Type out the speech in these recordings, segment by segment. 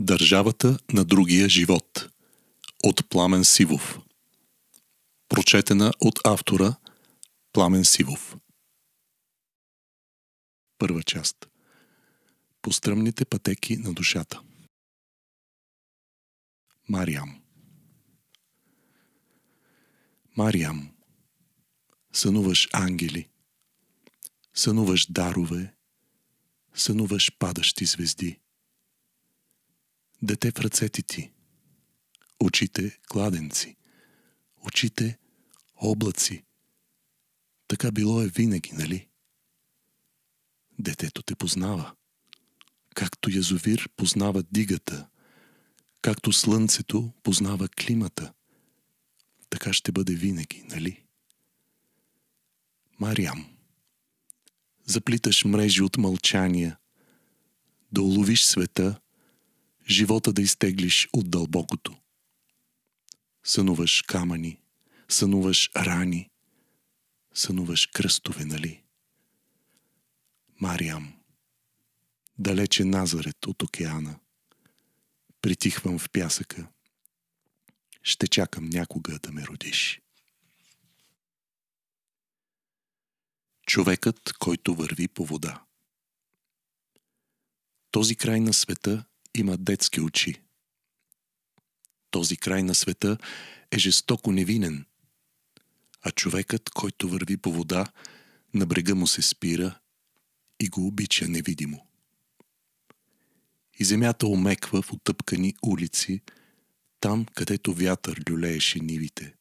Държавата на другия живот. От Пламен Сивов. Прочетена от автора Пламен Сивов. Първа част. По стръмните пътеки на душата. Мариам. Мариам. Сънуваш ангели. Сънуваш дарове. Сънуваш падащи звезди Дете в ръцете ти. Очите кладенци. Очите облаци. Така било е винаги, нали? Детето те познава. Както язовир познава дигата, както слънцето познава климата, така ще бъде винаги, нали? Мариам, заплиташ мрежи от мълчания, да уловиш света – живота да изтеглиш от дълбокото. Сънуваш камъни, сънуваш рани, сънуваш кръстове, нали? Мариам, далече Назарет от океана, притихвам в пясъка, ще чакам някога да ме родиш. Човекът, който върви по вода. Този край на света има детски очи. Този край на света е жестоко невинен, а човекът, който върви по вода, на брега му се спира и го обича невидимо. И земята омеква в отъпкани улици, там, където вятър люлееше нивите.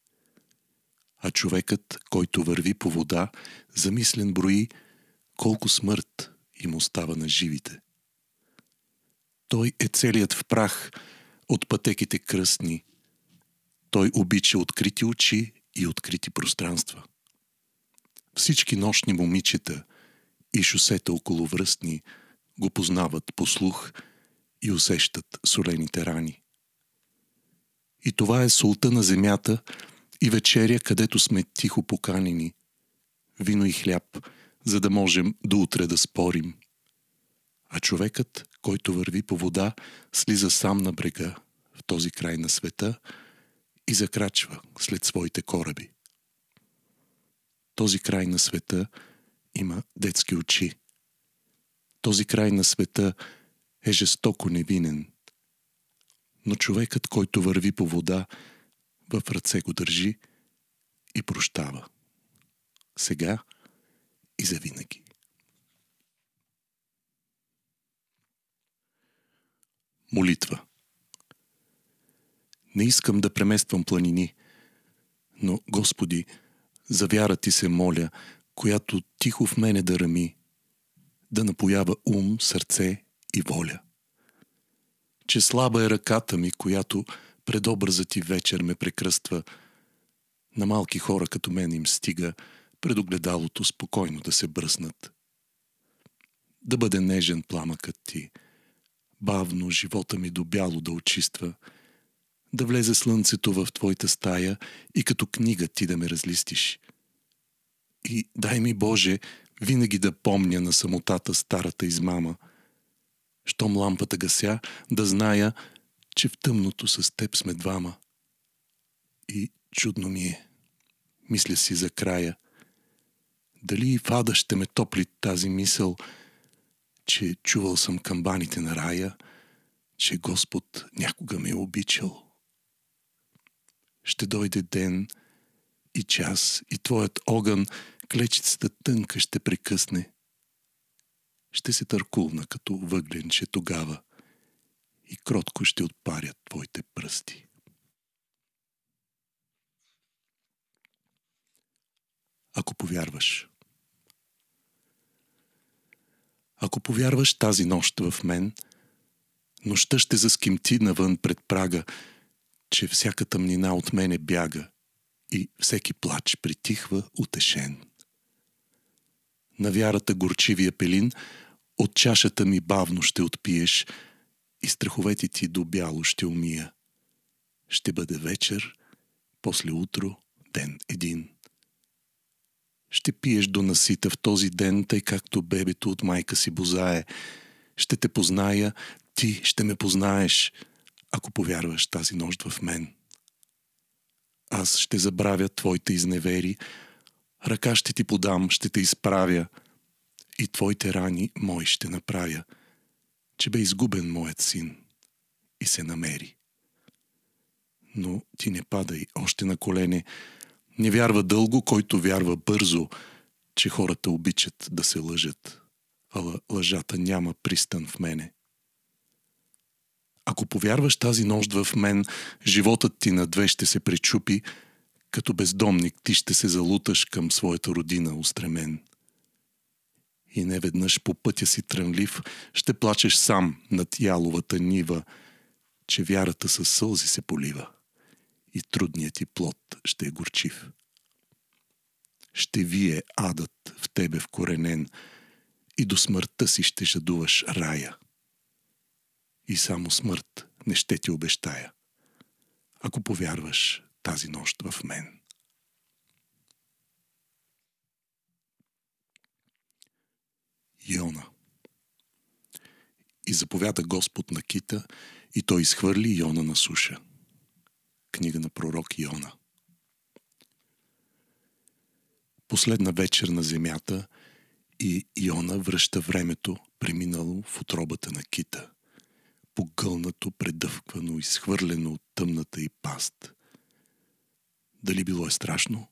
А човекът, който върви по вода, замислен брои колко смърт им остава на живите. Той е целият в прах от пътеките кръстни. Той обича открити очи и открити пространства. Всички нощни момичета и шосета около връстни го познават по слух и усещат солените рани. И това е солта на земята и вечеря, където сме тихо поканени. Вино и хляб, за да можем до утре да спорим – а човекът, който върви по вода, слиза сам на брега в този край на света и закрачва след своите кораби. Този край на света има детски очи. Този край на света е жестоко невинен. Но човекът, който върви по вода, в ръце го държи и прощава. Сега и завинаги. Молитва. Не искам да премествам планини, но, Господи, за вяра Ти се моля, която тихо в мене да рами, да напоява ум, сърце и воля. Че слаба е ръката ми, която пред образа Ти вечер ме прекръства, на малки хора като мен им стига пред огледалото спокойно да се бръснат. Да бъде нежен пламъкът Ти – бавно живота ми до бяло да очиства, да влезе слънцето в твоята стая и като книга ти да ме разлистиш. И дай ми, Боже, винаги да помня на самотата старата измама. Щом лампата гася, да зная, че в тъмното с теб сме двама. И чудно ми е. Мисля си за края. Дали и в ада ще ме топли тази мисъл – че чувал съм камбаните на рая, че Господ някога ме е обичал. Ще дойде ден и час и твоят огън клечицата тънка ще прекъсне. Ще се търкулна като въгленче тогава и кротко ще отпарят твоите пръсти. Ако повярваш – ако повярваш тази нощ в мен, нощта ще заскимти навън пред прага, че всяка тъмнина от мене бяга и всеки плач притихва утешен. На вярата горчивия пелин от чашата ми бавно ще отпиеш и страховете ти до бяло ще умия. Ще бъде вечер, после утро, ден един. Ще пиеш до насита в този ден, тъй както бебето от майка си бозае. Ще те позная, ти ще ме познаеш, ако повярваш тази нощ в мен. Аз ще забравя твоите изневери, ръка ще ти подам, ще те изправя и твоите рани мои ще направя, че бе изгубен моят син и се намери. Но ти не падай още на колене, не вярва дълго, който вярва бързо, че хората обичат да се лъжат, а лъжата няма пристан в мене. Ако повярваш тази нощ в мен, животът ти на две ще се пречупи, като бездомник ти ще се залуташ към своята родина устремен. И не веднъж по пътя си трънлив ще плачеш сам над яловата нива, че вярата със сълзи се полива и трудният ти плод ще е горчив. Ще вие адът в тебе вкоренен и до смъртта си ще жадуваш рая. И само смърт не ще ти обещая, ако повярваш тази нощ в мен. Йона И заповяда Господ на кита, и той изхвърли Йона на суша. Книга на пророк Йона. Последна вечер на земята и Йона връща времето, преминало в отробата на кита, погълнато, предъвквано, изхвърлено от тъмната и паст. Дали било е страшно?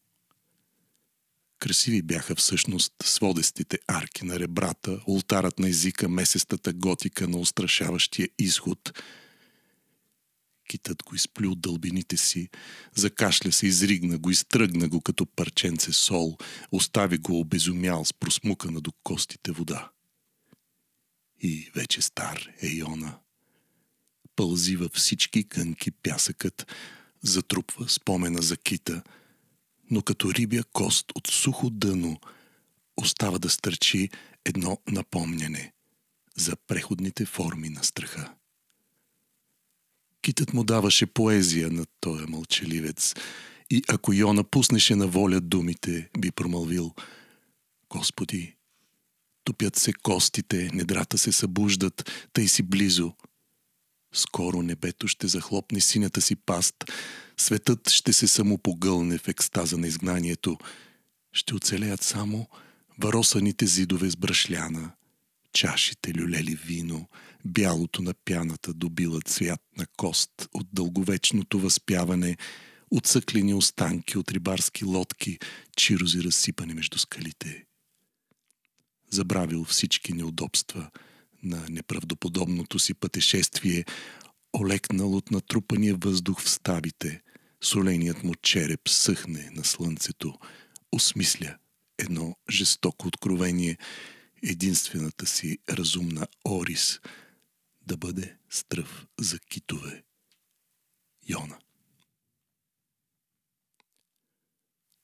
Красиви бяха всъщност сводестите арки на ребрата, ултарът на езика, месестата готика на устрашаващия изход. Китът го изплю от дълбините си, закашля се, изригна го, изтръгна го като парченце сол, остави го обезумял с просмукана до костите вода. И вече стар е Йона. Пълзи във всички кънки пясъкът, затрупва спомена за кита, но като рибя кост от сухо дъно остава да стърчи едно напомняне за преходните форми на страха. Китът му даваше поезия на този мълчаливец. И ако Йона пуснеше на воля думите, би промълвил. Господи, тупят се костите, недрата се събуждат, тъй си близо – скоро небето ще захлопне синята си паст, светът ще се самопогълне в екстаза на изгнанието. Ще оцелеят само варосаните зидове с брашляна, чашите люлели вино, бялото на пяната добила цвят на кост от дълговечното възпяване, отсъклени останки от рибарски лодки, чирози разсипани между скалите. Забравил всички неудобства – на неправдоподобното си пътешествие, олекнал от натрупания въздух в ставите, соленият му череп съхне на слънцето, осмисля едно жестоко откровение, единствената си разумна Орис да бъде стръв за китове. Йона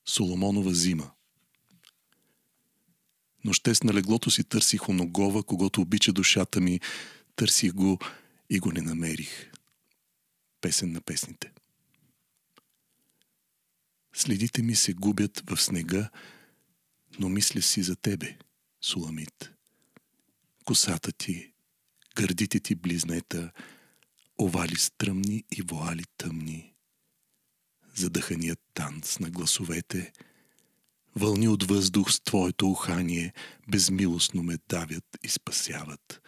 Соломонова зима Нощес на леглото си търсих оногова, когато обича душата ми. Търсих го и го не намерих. Песен на песните. Следите ми се губят в снега, но мисля си за тебе, Суламит. Косата ти, гърдите ти близнета, овали стръмни и вуали тъмни. Задъханият танц на гласовете – Вълни от въздух с Твоето ухание безмилостно ме давят и спасяват,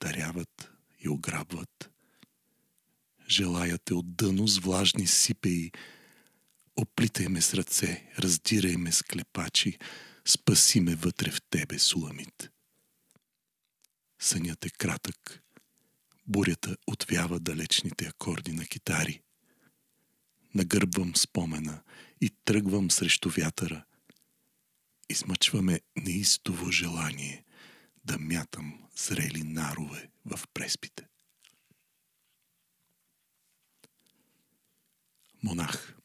даряват и ограбват. Желая те от дъно с влажни сипеи, оплитай ме с ръце, раздирай ме с клепачи, спаси ме вътре в Тебе, Суламит. Сънят е кратък, бурята отвява далечните акорди на китари. Нагърбвам спомена и тръгвам срещу вятъра – измъчваме неистово желание да мятам зрели нарове в преспите. Монах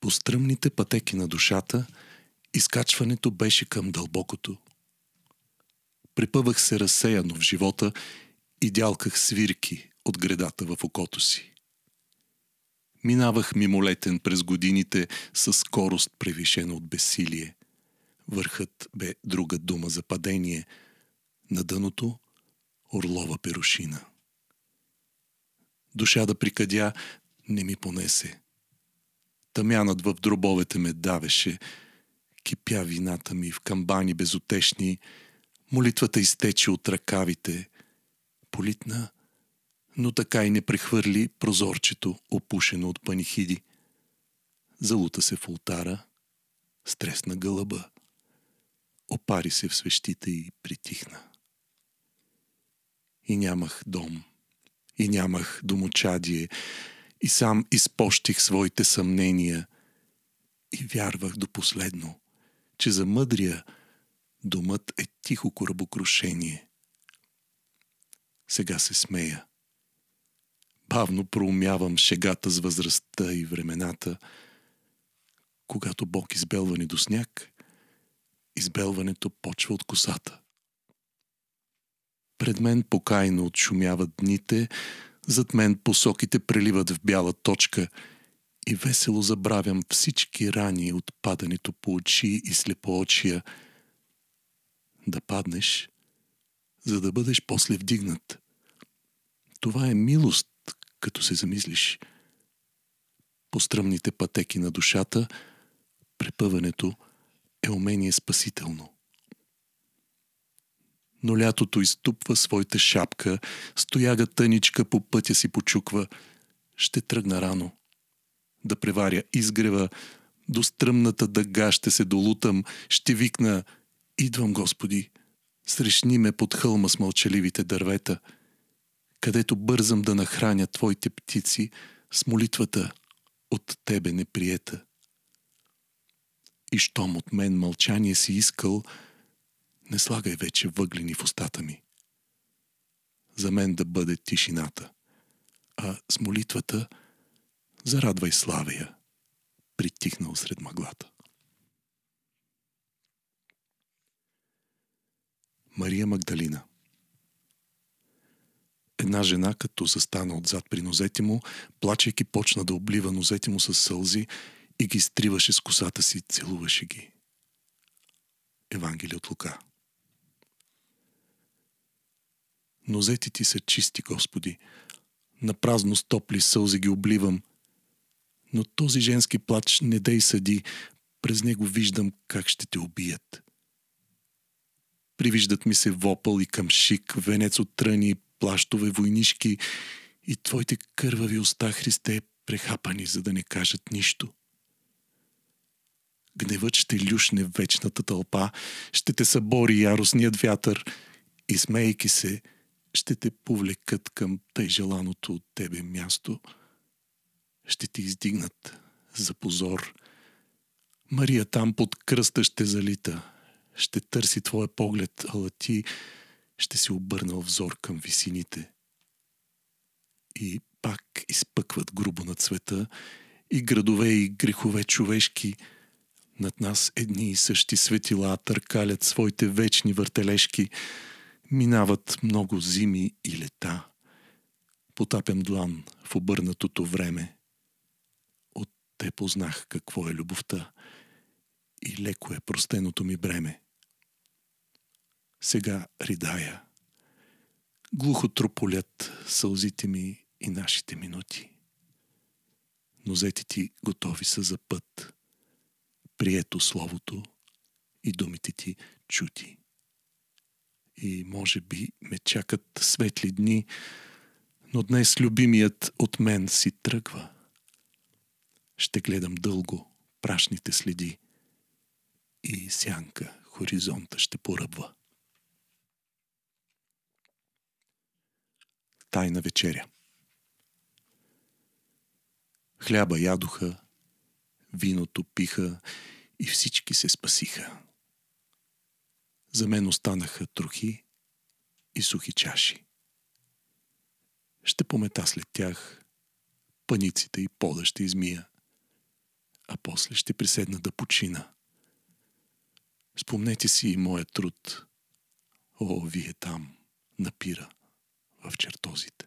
По стръмните пътеки на душата изкачването беше към дълбокото. Припъвах се разсеяно в живота и дялках свирки от гредата в окото си. Минавах мимолетен през годините с скорост превишена от бесилие. Върхът бе друга дума за падение, На дъното орлова перушина. Душа да прикадя не ми понесе. Тъмянът в дробовете ме давеше, кипя вината ми в камбани безотешни, молитвата изтече от ръкавите, политна, но така и не прехвърли прозорчето, опушено от панихиди. Залута се в ултара, стресна гълъба, опари се в свещите и притихна. И нямах дом, и нямах домочадие, и сам изпощих своите съмнения и вярвах до последно, че за мъдрия домът е тихо корабокрушение. Сега се смея. Бавно проумявам шегата с възрастта и времената. Когато Бог избелва ни до сняг, избелването почва от косата. Пред мен покайно отшумяват дните, зад мен посоките преливат в бяла точка и весело забравям всички рани от падането по очи и слепоочия. Да паднеш, за да бъдеш после вдигнат. Това е милост, като се замислиш. По стръмните пътеки на душата, препъването е умение спасително но лятото изтупва своята шапка, стояга тъничка по пътя си почуква. Ще тръгна рано. Да преваря изгрева, до стръмната дъга ще се долутам, ще викна «Идвам, Господи!» Срещни ме под хълма с мълчаливите дървета, където бързам да нахраня Твоите птици с молитвата от Тебе неприета. И щом от мен мълчание си искал – не слагай вече въглени в устата ми. За мен да бъде тишината, а с молитвата зарадвай славия, притихнал сред мъглата. Мария Магдалина Една жена, като застана отзад при нозете му, плачейки почна да облива нозете му с сълзи и ги стриваше с косата си, целуваше ги. Евангелие от Лука Нозете ти са чисти, Господи. На празно стопли сълзи ги обливам. Но този женски плач не дей съди, през него виждам как ще те убият. Привиждат ми се вопъл и къмшик, венец от тръни, плащове, войнишки и твоите кървави уста, Христе, прехапани, за да не кажат нищо. Гневът ще люшне вечната тълпа, ще те събори яростният вятър и смейки се – ще те повлекат към тъй желаното от тебе място. Ще ти издигнат за позор. Мария там под кръста ще залита. Ще търси твоя поглед, ала ти ще си обърнал взор към висините. И пак изпъкват грубо над света и градове и грехове човешки. Над нас едни и същи светила търкалят своите вечни въртележки – Минават много зими и лета. Потапям длан в обърнатото време. От те познах какво е любовта и леко е простеното ми бреме. Сега ридая. Глухо трополят сълзите ми и нашите минути. Нозете ти готови са за път. Прието словото и думите ти чути и може би ме чакат светли дни, но днес любимият от мен си тръгва. Ще гледам дълго прашните следи и сянка хоризонта ще поръбва. Тайна вечеря Хляба ядоха, виното пиха и всички се спасиха. За мен останаха трохи и сухи чаши. Ще помета след тях паниците и пода ще измия, а после ще приседна да почина. Спомнете си и моя труд. О, вие там, напира, в чертозите.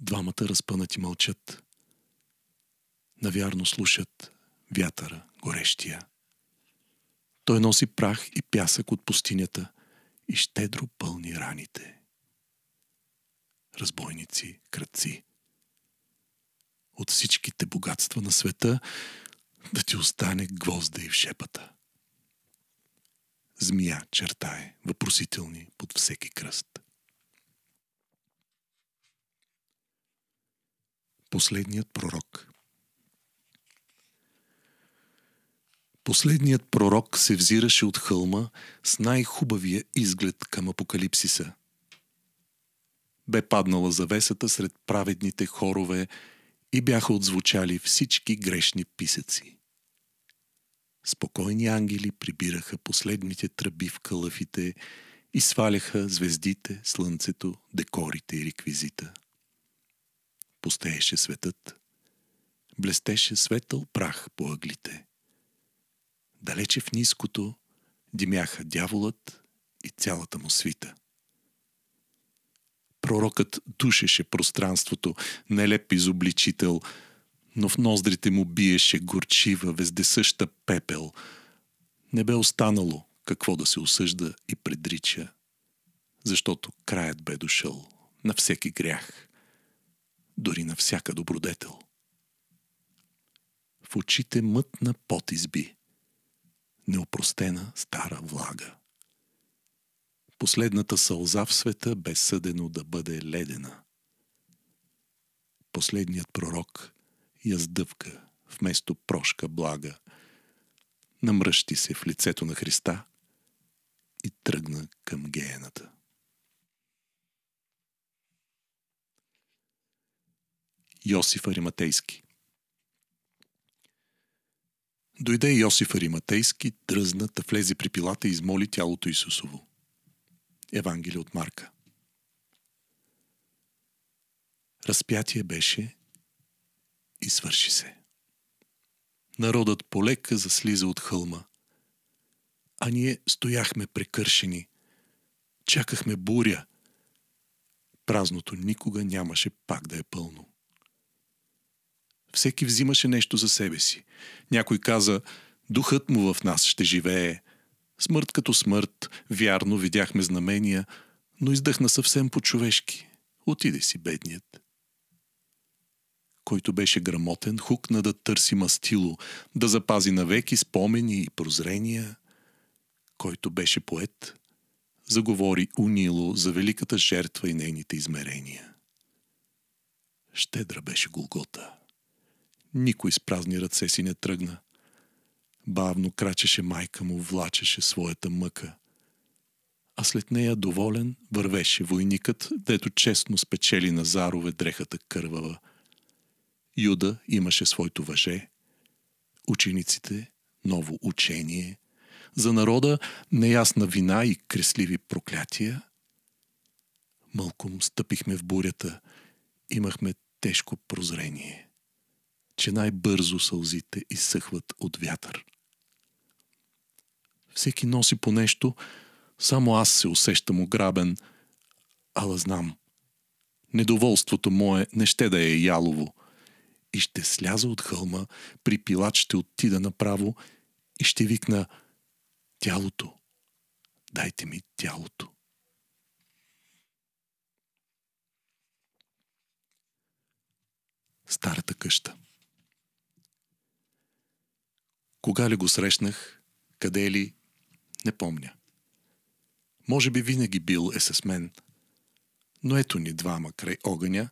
Двамата разпънати мълчат. Навярно слушат вятъра горещия Той носи прах и пясък от пустинята и щедро пълни раните. Разбойници, кръци. От всичките богатства на света да ти остане гвозда и в шепата. Змия чертае, въпросителни под всеки кръст. Последният пророк Последният пророк се взираше от хълма с най-хубавия изглед към апокалипсиса. Бе паднала завесата сред праведните хорове и бяха отзвучали всички грешни писъци. Спокойни ангели прибираха последните тръби в кълъфите и сваляха звездите, слънцето, декорите и реквизита. Постееше светът. Блестеше светъл прах по ъглите. Далече в ниското димяха дяволът и цялата му свита. Пророкът душеше пространството, нелеп изобличител, но в ноздрите му биеше горчива, вездесъща пепел. Не бе останало какво да се осъжда и предрича, защото краят бе дошъл на всеки грях, дори на всяка добродетел. В очите мътна пот изби неопростена стара влага. Последната сълза в света бе съдено да бъде ледена. Последният пророк я сдъвка вместо прошка блага, намръщи се в лицето на Христа и тръгна към геената. Йосиф Ариматейски Дойде Йосиф Ариматейски, дръзна, да влезе при пилата и измоли тялото Исусово. Евангелие от Марка. Разпятие беше и свърши се. Народът полека заслиза от хълма, а ние стояхме прекършени, чакахме буря. Празното никога нямаше пак да е пълно. Всеки взимаше нещо за себе си. Някой каза, духът му в нас ще живее. Смърт като смърт, вярно видяхме знамения, но издъхна съвсем по-човешки. Отиде си бедният. Който беше грамотен, хукна да търси мастило, да запази навеки спомени и прозрения. Който беше поет, заговори унило за великата жертва и нейните измерения. Щедра беше Голгота. Никой с празни ръце си не тръгна. Бавно крачеше майка му, влачеше своята мъка. А след нея доволен вървеше войникът, дето честно спечели на зарове дрехата кървава. Юда имаше своето въже, учениците ново учение, за народа неясна вина и кресливи проклятия. Мълком стъпихме в бурята, имахме тежко прозрение че най-бързо сълзите изсъхват от вятър. Всеки носи по нещо, само аз се усещам ограбен, ала знам. Недоволството мое не ще да е ялово и ще сляза от хълма, при пилат ще отида направо и ще викна тялото. Дайте ми тялото. Старата къща. Кога ли го срещнах, къде ли, не помня. Може би винаги бил е с мен. Но ето ни двама край огъня,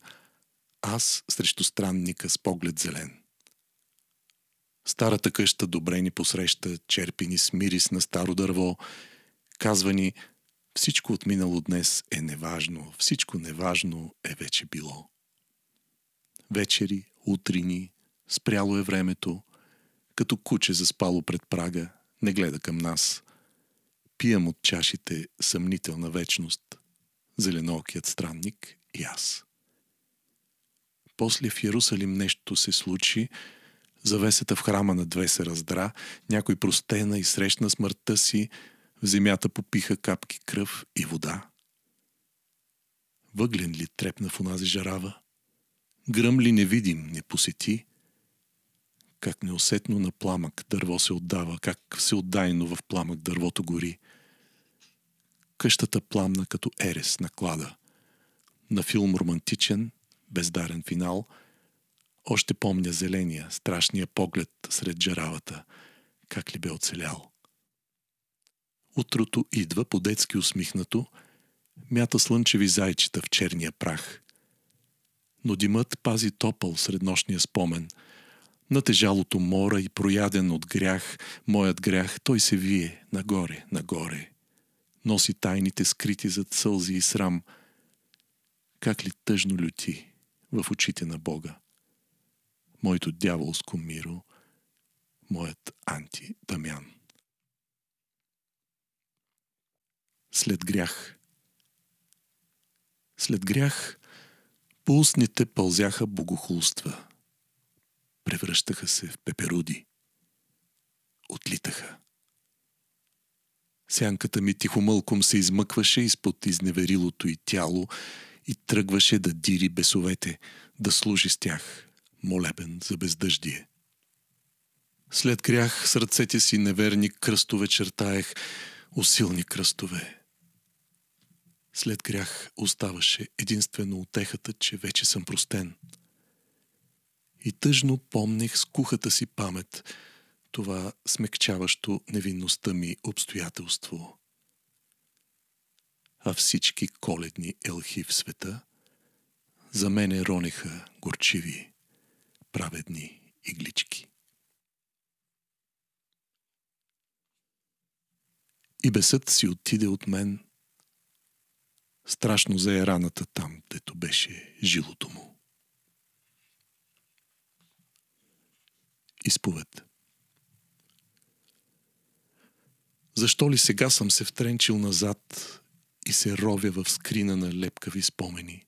аз срещу странника с поглед зелен. Старата къща добре ни посреща, черпи ни с мирис на старо дърво, казва ни всичко от минало днес е неважно, всичко неважно е вече било. Вечери, утрини, спряло е времето, като куче заспало пред прага, не гледа към нас. Пием от чашите съмнителна вечност, зеленоокият странник и аз. После в Ярусалим нещо се случи, завесата в храма на две се раздра, някой простена и срещна смъртта си, в земята попиха капки кръв и вода. Въглен ли трепна в онази жарава? Гръм ли невидим не посети? как неусетно на пламък дърво се отдава, как всеотдайно в пламък дървото гори. Къщата пламна като ерес на клада. На филм романтичен, бездарен финал, още помня зеления, страшния поглед сред жаравата, как ли бе оцелял. Утрото идва по-детски усмихнато, мята слънчеви зайчета в черния прах. Но димът пази топъл сред нощния спомен – на тежалото мора и прояден от грях, моят грях, той се вие нагоре, нагоре. Носи тайните скрити зад сълзи и срам. Как ли тъжно люти в очите на Бога. Моето дяволско миро, моят анти Дамян. След грях. След грях по устните пълзяха богохулства – превръщаха се в пеперуди. Отлитаха. Сянката ми тихомълком се измъкваше изпод изневерилото и тяло и тръгваше да дири бесовете, да служи с тях, молебен за бездъждие. След крях с ръцете си неверни кръстове чертаех, усилни кръстове. След грях оставаше единствено утехата, че вече съм простен – и тъжно помних с кухата си памет това смекчаващо невинността ми обстоятелство. А всички коледни елхи в света за мене ронеха горчиви, праведни иглички. И бесът си отиде от мен, страшно за раната там, дето беше жилото му. Изповед. Защо ли сега съм се втренчил назад и се ровя в скрина на лепкави спомени?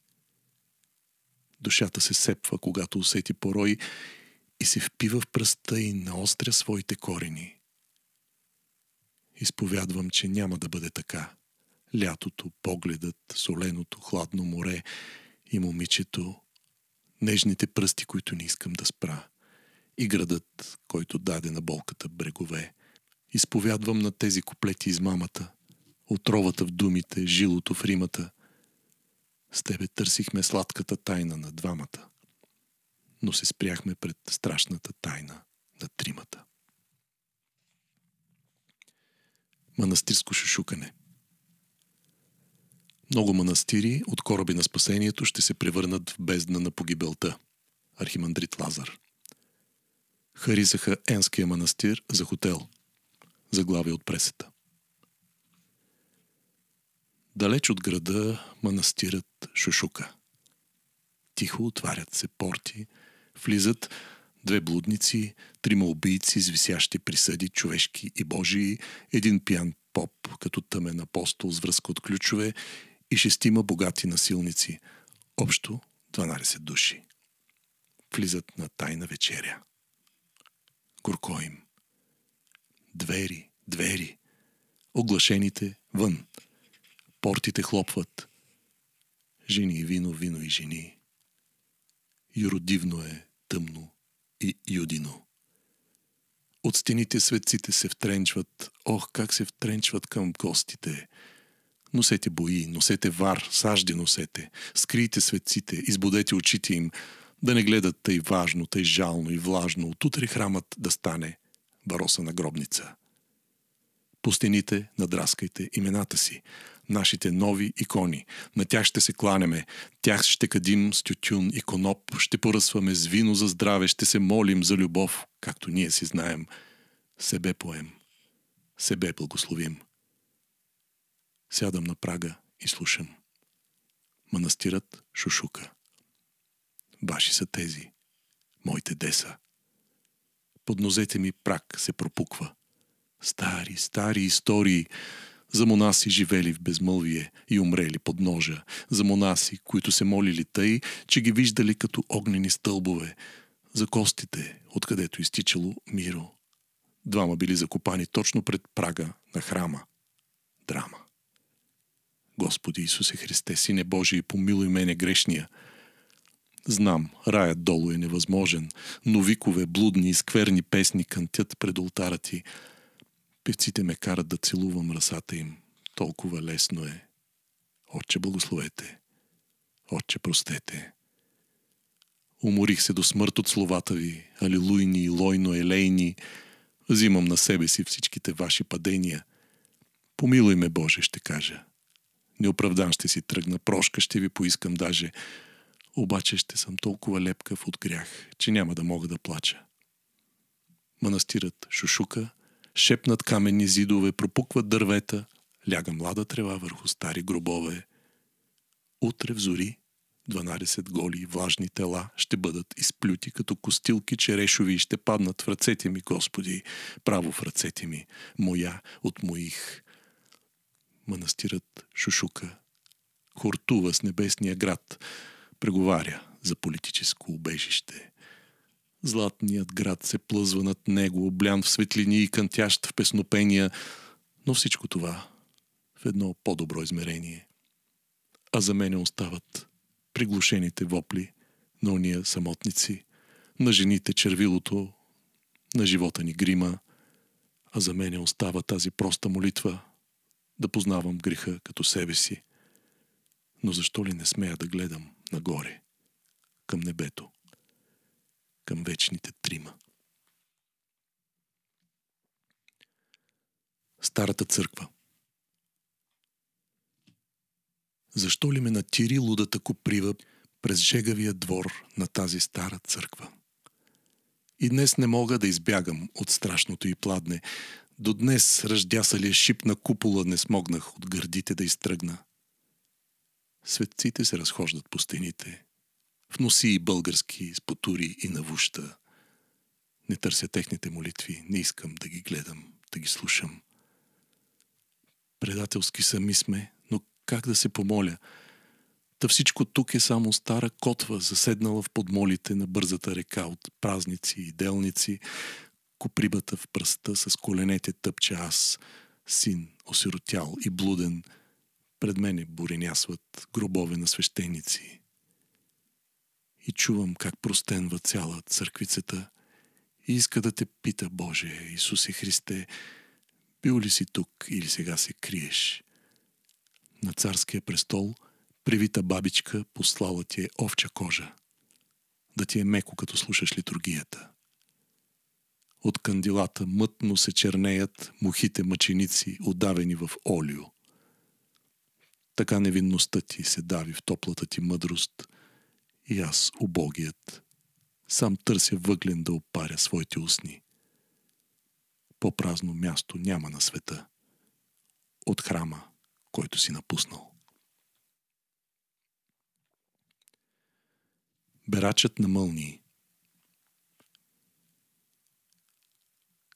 Душата се сепва, когато усети порой и се впива в пръста и наостря своите корени. Изповядвам, че няма да бъде така. Лятото, погледът, соленото, хладно море и момичето, нежните пръсти, които не искам да спра и градът, който даде на болката брегове. Изповядвам на тези куплети измамата, отровата в думите, жилото в римата. С тебе търсихме сладката тайна на двамата, но се спряхме пред страшната тайна на тримата. Манастирско шушукане Много манастири от кораби на спасението ще се превърнат в бездна на погибелта. Архимандрит Лазар харисаха Енския манастир за хотел. Заглавие от пресата. Далеч от града манастирът Шушука. Тихо отварят се порти, влизат две блудници, трима убийци с висящи присъди, човешки и божии, един пиян поп, като тъмен апостол с връзка от ключове и шестима богати насилници, общо 12 души. Влизат на тайна вечеря горко им. Двери, двери. Оглашените вън. Портите хлопват. Жени и вино, вино и жени. Юродивно е, тъмно и юдино. От стените светците се втренчват. Ох, как се втренчват към гостите. Носете бои, носете вар, сажди носете. Скрийте светците, избудете очите им, да не гледат тъй важно, тъй жално и влажно, отутре храмът да стане бароса на гробница. По стените надраскайте имената си, нашите нови икони. На тях ще се кланеме, тях ще кадим с тютюн и коноп, ще поръсваме с вино за здраве, ще се молим за любов, както ние си знаем. Себе поем, себе благословим. Сядам на прага и слушам. Манастирът шушука. Ваши са тези. Моите деса. Под нозете ми прак се пропуква. Стари, стари истории за монаси живели в безмълвие и умрели под ножа, за монаси, които се молили тъй, че ги виждали като огнени стълбове, за костите, откъдето изтичало миро. Двама били закопани точно пред прага на храма. Драма. Господи Исусе Христе, Сине Божий, помилуй мене грешния – Знам, раят долу е невъзможен, но викове, блудни и скверни песни кънтят пред ултара ти. Певците ме карат да целувам ръсата им. Толкова лесно е. Отче, благословете. Отче, простете. Уморих се до смърт от словата ви, алилуйни, лойно, елейни. Взимам на себе си всичките ваши падения. Помилуй ме, Боже, ще кажа. Неоправдан ще си тръгна, прошка ще ви поискам даже. Обаче ще съм толкова лепкав от грях, че няма да мога да плача. Манастирът шушука, шепнат каменни зидове, пропукват дървета, ляга млада трева върху стари гробове. Утре в зори 12 голи влажни тела ще бъдат изплюти като костилки черешови и ще паднат в ръцете ми, Господи, право в ръцете ми, моя от моих. Манастирът шушука, хортува с небесния град, преговаря за политическо убежище. Златният град се плъзва над него, облян в светлини и кънтящ в песнопения, но всичко това в едно по-добро измерение. А за мене остават приглушените вопли на уния самотници, на жените червилото, на живота ни грима, а за мене остава тази проста молитва да познавам греха като себе си. Но защо ли не смея да гледам нагоре, към небето, към вечните трима? Старата църква Защо ли ме натири лудата коприва през жегавия двор на тази стара църква? И днес не мога да избягам от страшното и пладне. До днес ръждясалия шип на купола не смогнах от гърдите да изтръгна. Светците се разхождат по стените. В носи и български, с потури и навуща. Не търся техните молитви, не искам да ги гледам, да ги слушам. Предателски сами сме, как да се помоля. Та всичко тук е само стара котва, заседнала в подмолите на бързата река от празници и делници, коприбата в пръста с коленете тъпча аз, син, осиротял и блуден, пред мене буренясват гробове на свещеници. И чувам как простенва цяла църквицата и иска да те пита, Боже, Исусе Христе, бил ли си тук или сега се криеш? на царския престол, привита бабичка послала ти е овча кожа, да ти е меко, като слушаш литургията. От кандилата мътно се чернеят мухите мъченици, отдавени в олио. Така невинността ти се дави в топлата ти мъдрост и аз, убогият, сам търся въглен да опаря своите устни. По-празно място няма на света. От храма който си напуснал. Берачът на мълнии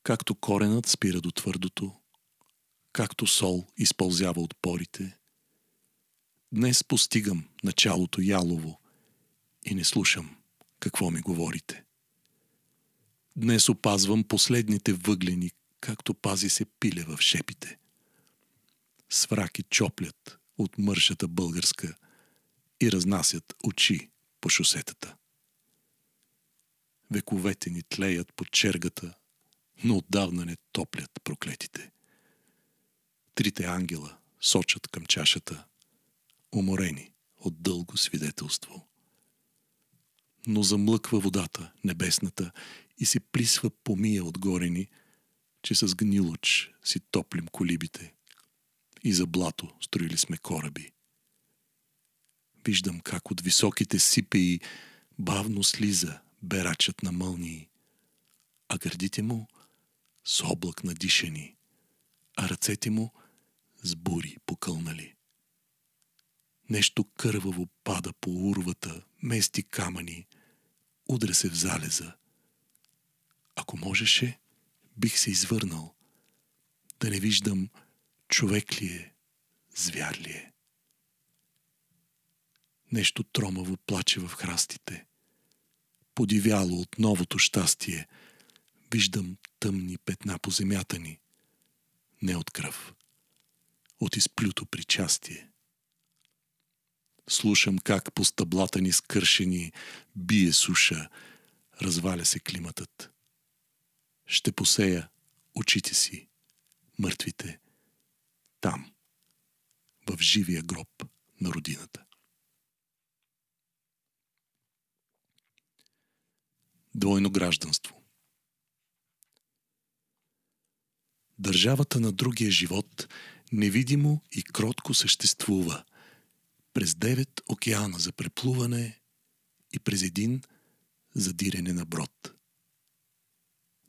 Както коренът спира до твърдото, както сол изпълзява от порите, днес постигам началото ялово и не слушам какво ми говорите. Днес опазвам последните въглени, както пази се пиле в шепите – свраки чоплят от мършата българска и разнасят очи по шосетата. Вековете ни тлеят под чергата, но отдавна не топлят проклетите. Трите ангела сочат към чашата, уморени от дълго свидетелство. Но замлъква водата, небесната, и се присва помия отгоре ни, че с гнилоч си топлим колибите – и за блато строили сме кораби. Виждам как от високите сипеи бавно слиза берачът на мълнии, а гърдите му с облак надишани, а ръцете му с бури покълнали. Нещо кърваво пада по урвата, мести камъни, удря се в залеза. Ако можеше, бих се извърнал, да не виждам човек ли е, звяр ли е. Нещо тромаво плаче в храстите. Подивяло от новото щастие, виждам тъмни петна по земята ни. Не от кръв, от изплюто причастие. Слушам как по стъблата ни скършени бие суша, разваля се климатът. Ще посея очите си, мъртвите, там, в живия гроб на родината. Двойно гражданство Държавата на другия живот невидимо и кротко съществува през девет океана за преплуване и през един за дирене на брод.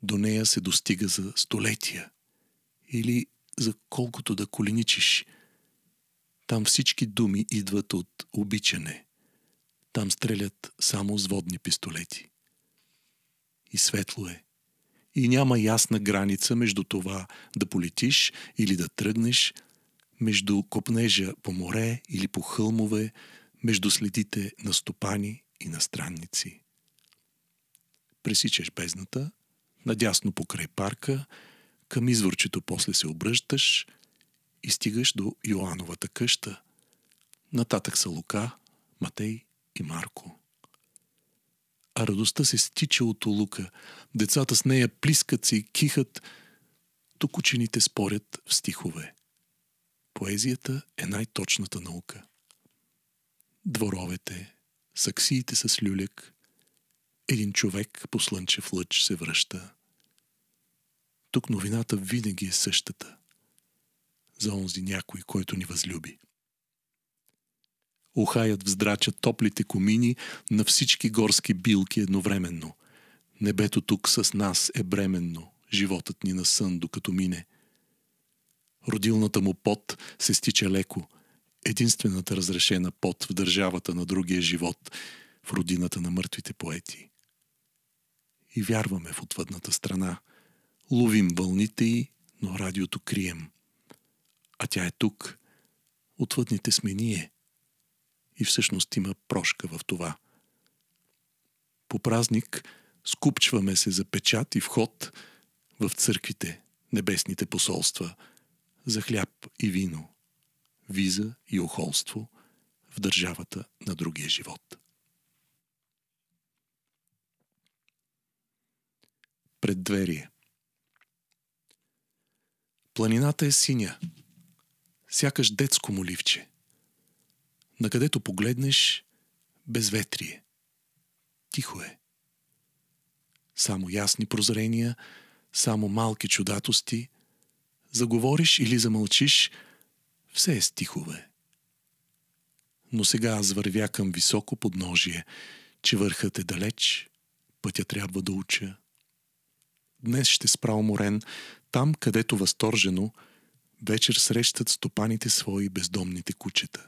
До нея се достига за столетия или за колкото да коленичиш. Там всички думи идват от обичане. Там стрелят само с водни пистолети. И светло е. И няма ясна граница между това да полетиш или да тръгнеш, между копнежа по море или по хълмове, между следите на стопани и на странници. Пресичаш бездната, надясно покрай парка, към изворчето после се обръщаш и стигаш до Йоановата къща. Нататък са Лука, Матей и Марко. А радостта се стича от Лука. Децата с нея плискат се и кихат. Тук учените спорят в стихове. Поезията е най-точната наука. Дворовете, саксиите с люляк, един човек по слънчев лъч се връща. Тук новината винаги е същата. За онзи някой, който ни възлюби. Ухаят вздрачат топлите комини на всички горски билки едновременно. Небето тук с нас е бременно, животът ни на сън, докато мине. Родилната му пот се стича леко, единствената разрешена пот в държавата на другия живот, в родината на мъртвите поети. И вярваме в отвъдната страна. Ловим вълните й, но радиото крием. А тя е тук. Отвъдните сме ние – и всъщност има прошка в това. По празник скупчваме се за печат и вход в църквите, небесните посолства, за хляб и вино, виза и охолство в държавата на другия живот. Преддверие Планината е синя, сякаш детско моливче – Накъдето погледнеш, безветрие. Тихо е. Само ясни прозрения, само малки чудатости. Заговориш или замълчиш, все е стихове. Но сега аз вървя към високо подножие, че върхът е далеч, пътя трябва да уча. Днес ще спра уморен, там, където възторжено, вечер срещат стопаните свои бездомните кучета.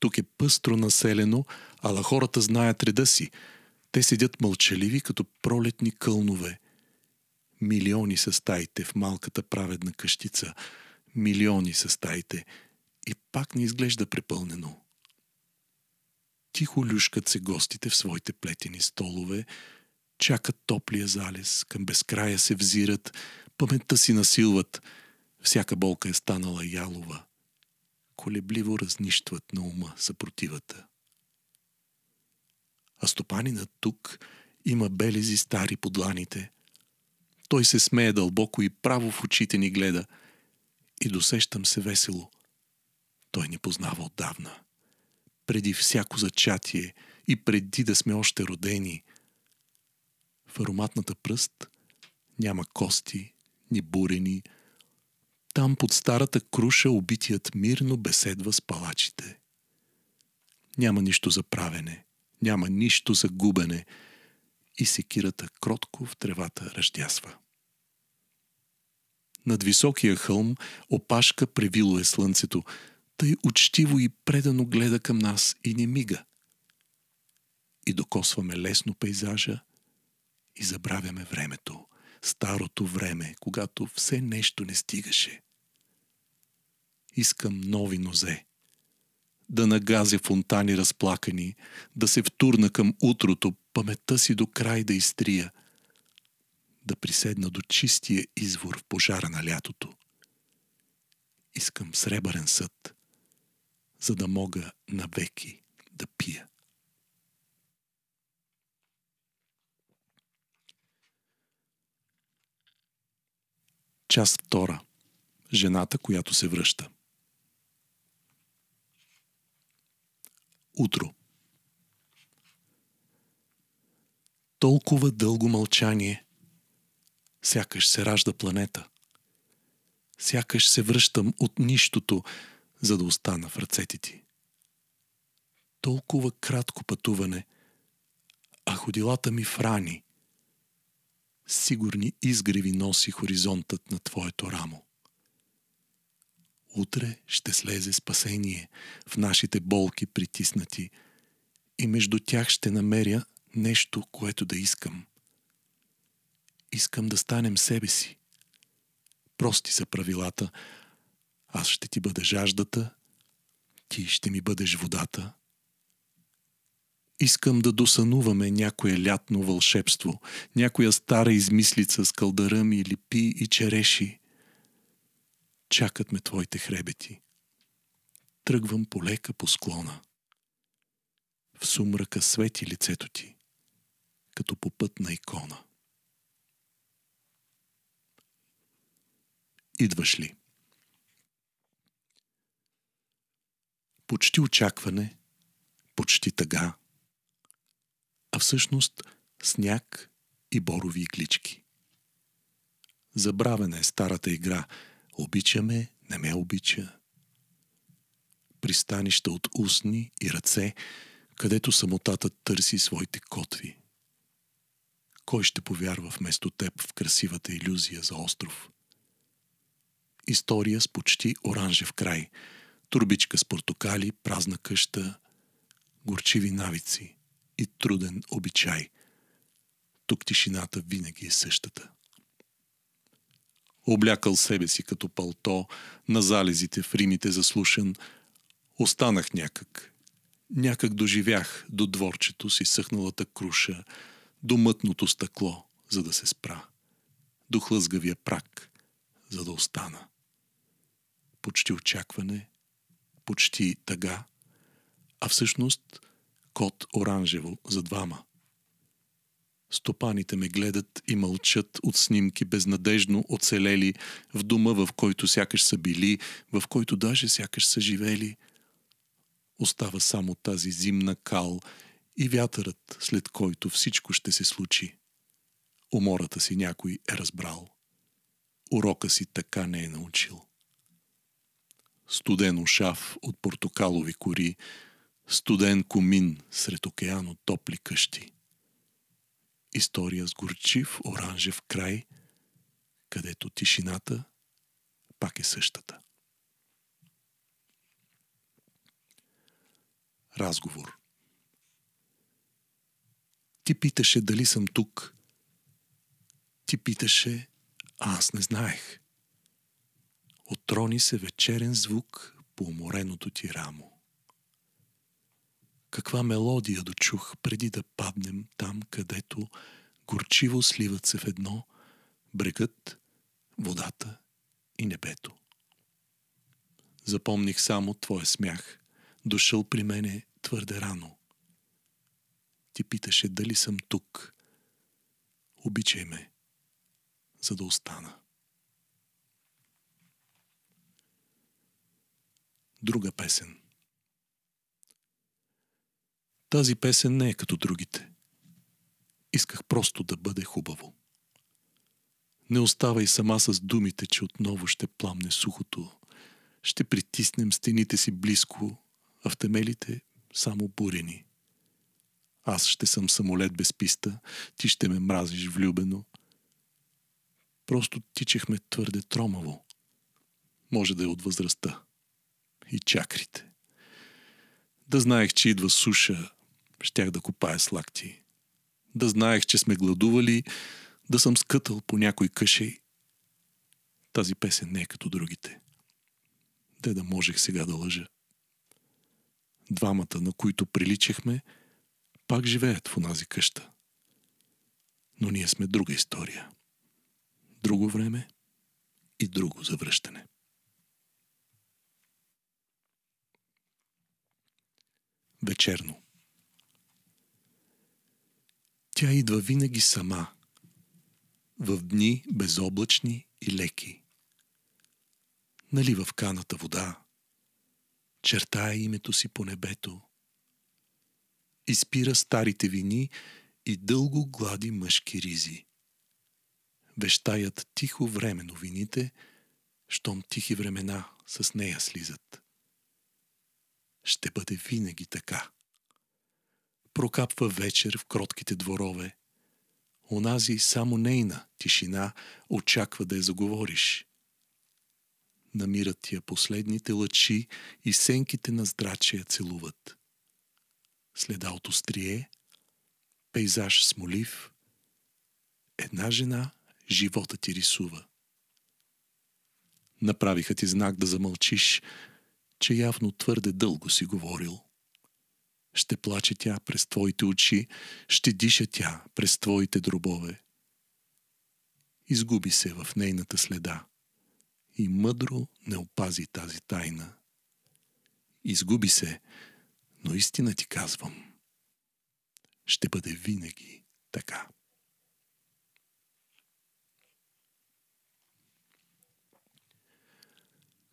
Тук е пъстро населено, ала хората знаят реда си. Те седят мълчаливи като пролетни кълнове. Милиони са стаите в малката праведна къщица. Милиони са стаите. И пак не изглежда препълнено. Тихо люшкат се гостите в своите плетени столове, чакат топлия залез, към безкрая се взират, паметта си насилват. Всяка болка е станала ялова колебливо разнищват на ума съпротивата. А стопанина тук има белези стари подланите. Той се смее дълбоко и право в очите ни гледа. И досещам се весело. Той ни познава отдавна. Преди всяко зачатие и преди да сме още родени. В ароматната пръст няма кости, ни бурени, там под старата круша убитият мирно беседва с палачите. Няма нищо за правене, няма нищо за губене и секирата кротко в тревата ръждясва. Над високия хълм опашка превило е слънцето, тъй учтиво и предано гледа към нас и не мига. И докосваме лесно пейзажа и забравяме времето, старото време, когато все нещо не стигаше искам нови нозе. Да нагазя фонтани разплакани, да се втурна към утрото, паметта си до край да изтрия, да приседна до чистия извор в пожара на лятото. Искам сребърен съд, за да мога навеки да пия. Част втора. Жената, която се връща. Утро. Толкова дълго мълчание, сякаш се ражда планета. Сякаш се връщам от нищото, за да остана в ръцете ти. Толкова кратко пътуване, а ходилата ми в рани. Сигурни изгреви носи хоризонтът на твоето рамо. Утре ще слезе спасение в нашите болки притиснати и между тях ще намеря нещо, което да искам. Искам да станем себе си. Прости са правилата. Аз ще ти бъда жаждата, ти ще ми бъдеш водата. Искам да досънуваме някое лятно вълшебство, някоя стара измислица с кълдаръми, липи и череши. Чакат ме твоите хребети. Тръгвам полека по склона. В сумрака свети лицето ти като по пътна икона. Идваш ли? Почти очакване, почти тъга, а всъщност сняг и борови иглички. Забравена е старата игра. Обичаме, не ме обича. Пристанища от устни и ръце, където самотата търси своите котви. Кой ще повярва вместо теб в красивата иллюзия за остров? История с почти оранжев край, турбичка с портокали, празна къща, горчиви навици и труден обичай. Тук тишината винаги е същата. Облякал себе си като палто, на залезите в римите заслушан, останах някак. Някак доживях до дворчето си съхналата круша, до мътното стъкло, за да се спра, до хлъзгавия прак, за да остана. Почти очакване, почти тъга, а всъщност кот оранжево за двама. Стопаните ме гледат и мълчат от снимки безнадежно оцелели в дома, в който сякаш са били, в който даже сякаш са живели. Остава само тази зимна кал и вятърът, след който всичко ще се случи. Умората си някой е разбрал. Урока си така не е научил. Студен ушав от портокалови кори, студен комин сред океано топли къщи. История с горчив оранжев край, където тишината пак е същата. Разговор ти питаше дали съм тук. Ти питаше, а аз не знаех. Отрони се вечерен звук по умореното ти рамо. Каква мелодия дочух преди да паднем там, където горчиво сливат се в едно брегът, водата и небето. Запомних само твоя смях, дошъл при мене твърде рано ти питаше дали съм тук. Обичай ме, за да остана. Друга песен. Тази песен не е като другите. Исках просто да бъде хубаво. Не оставай сама с думите, че отново ще пламне сухото. Ще притиснем стените си близко, а в темелите само бурени. Аз ще съм самолет без писта, ти ще ме мразиш влюбено. Просто тичахме твърде тромаво. Може да е от възрастта. И чакрите. Да знаех, че идва суша, щях да копая с лакти. Да знаех, че сме гладували, да съм скътал по някой къшей. Тази песен не е като другите. Де да можех сега да лъжа. Двамата, на които приличахме, пак живеят в онази къща. Но ние сме друга история. Друго време и друго завръщане. вечерно. Тя идва винаги сама, в дни безоблачни и леки. Налива в каната вода, чертая името си по небето, изпира старите вини и дълго глади мъжки ризи. Вещаят тихо време новините, щом тихи времена с нея слизат. Ще бъде винаги така. Прокапва вечер в кротките дворове. Онази само нейна тишина очаква да я заговориш. Намират тия последните лъчи и сенките на здрачия целуват. Следа от острие, пейзаж смолив, една жена живота ти рисува. Направиха ти знак да замълчиш, че явно твърде дълго си говорил. Ще плаче тя през твоите очи, ще диша тя през твоите дробове. Изгуби се в нейната следа и мъдро не опази тази тайна. Изгуби се, но истина ти казвам. Ще бъде винаги така.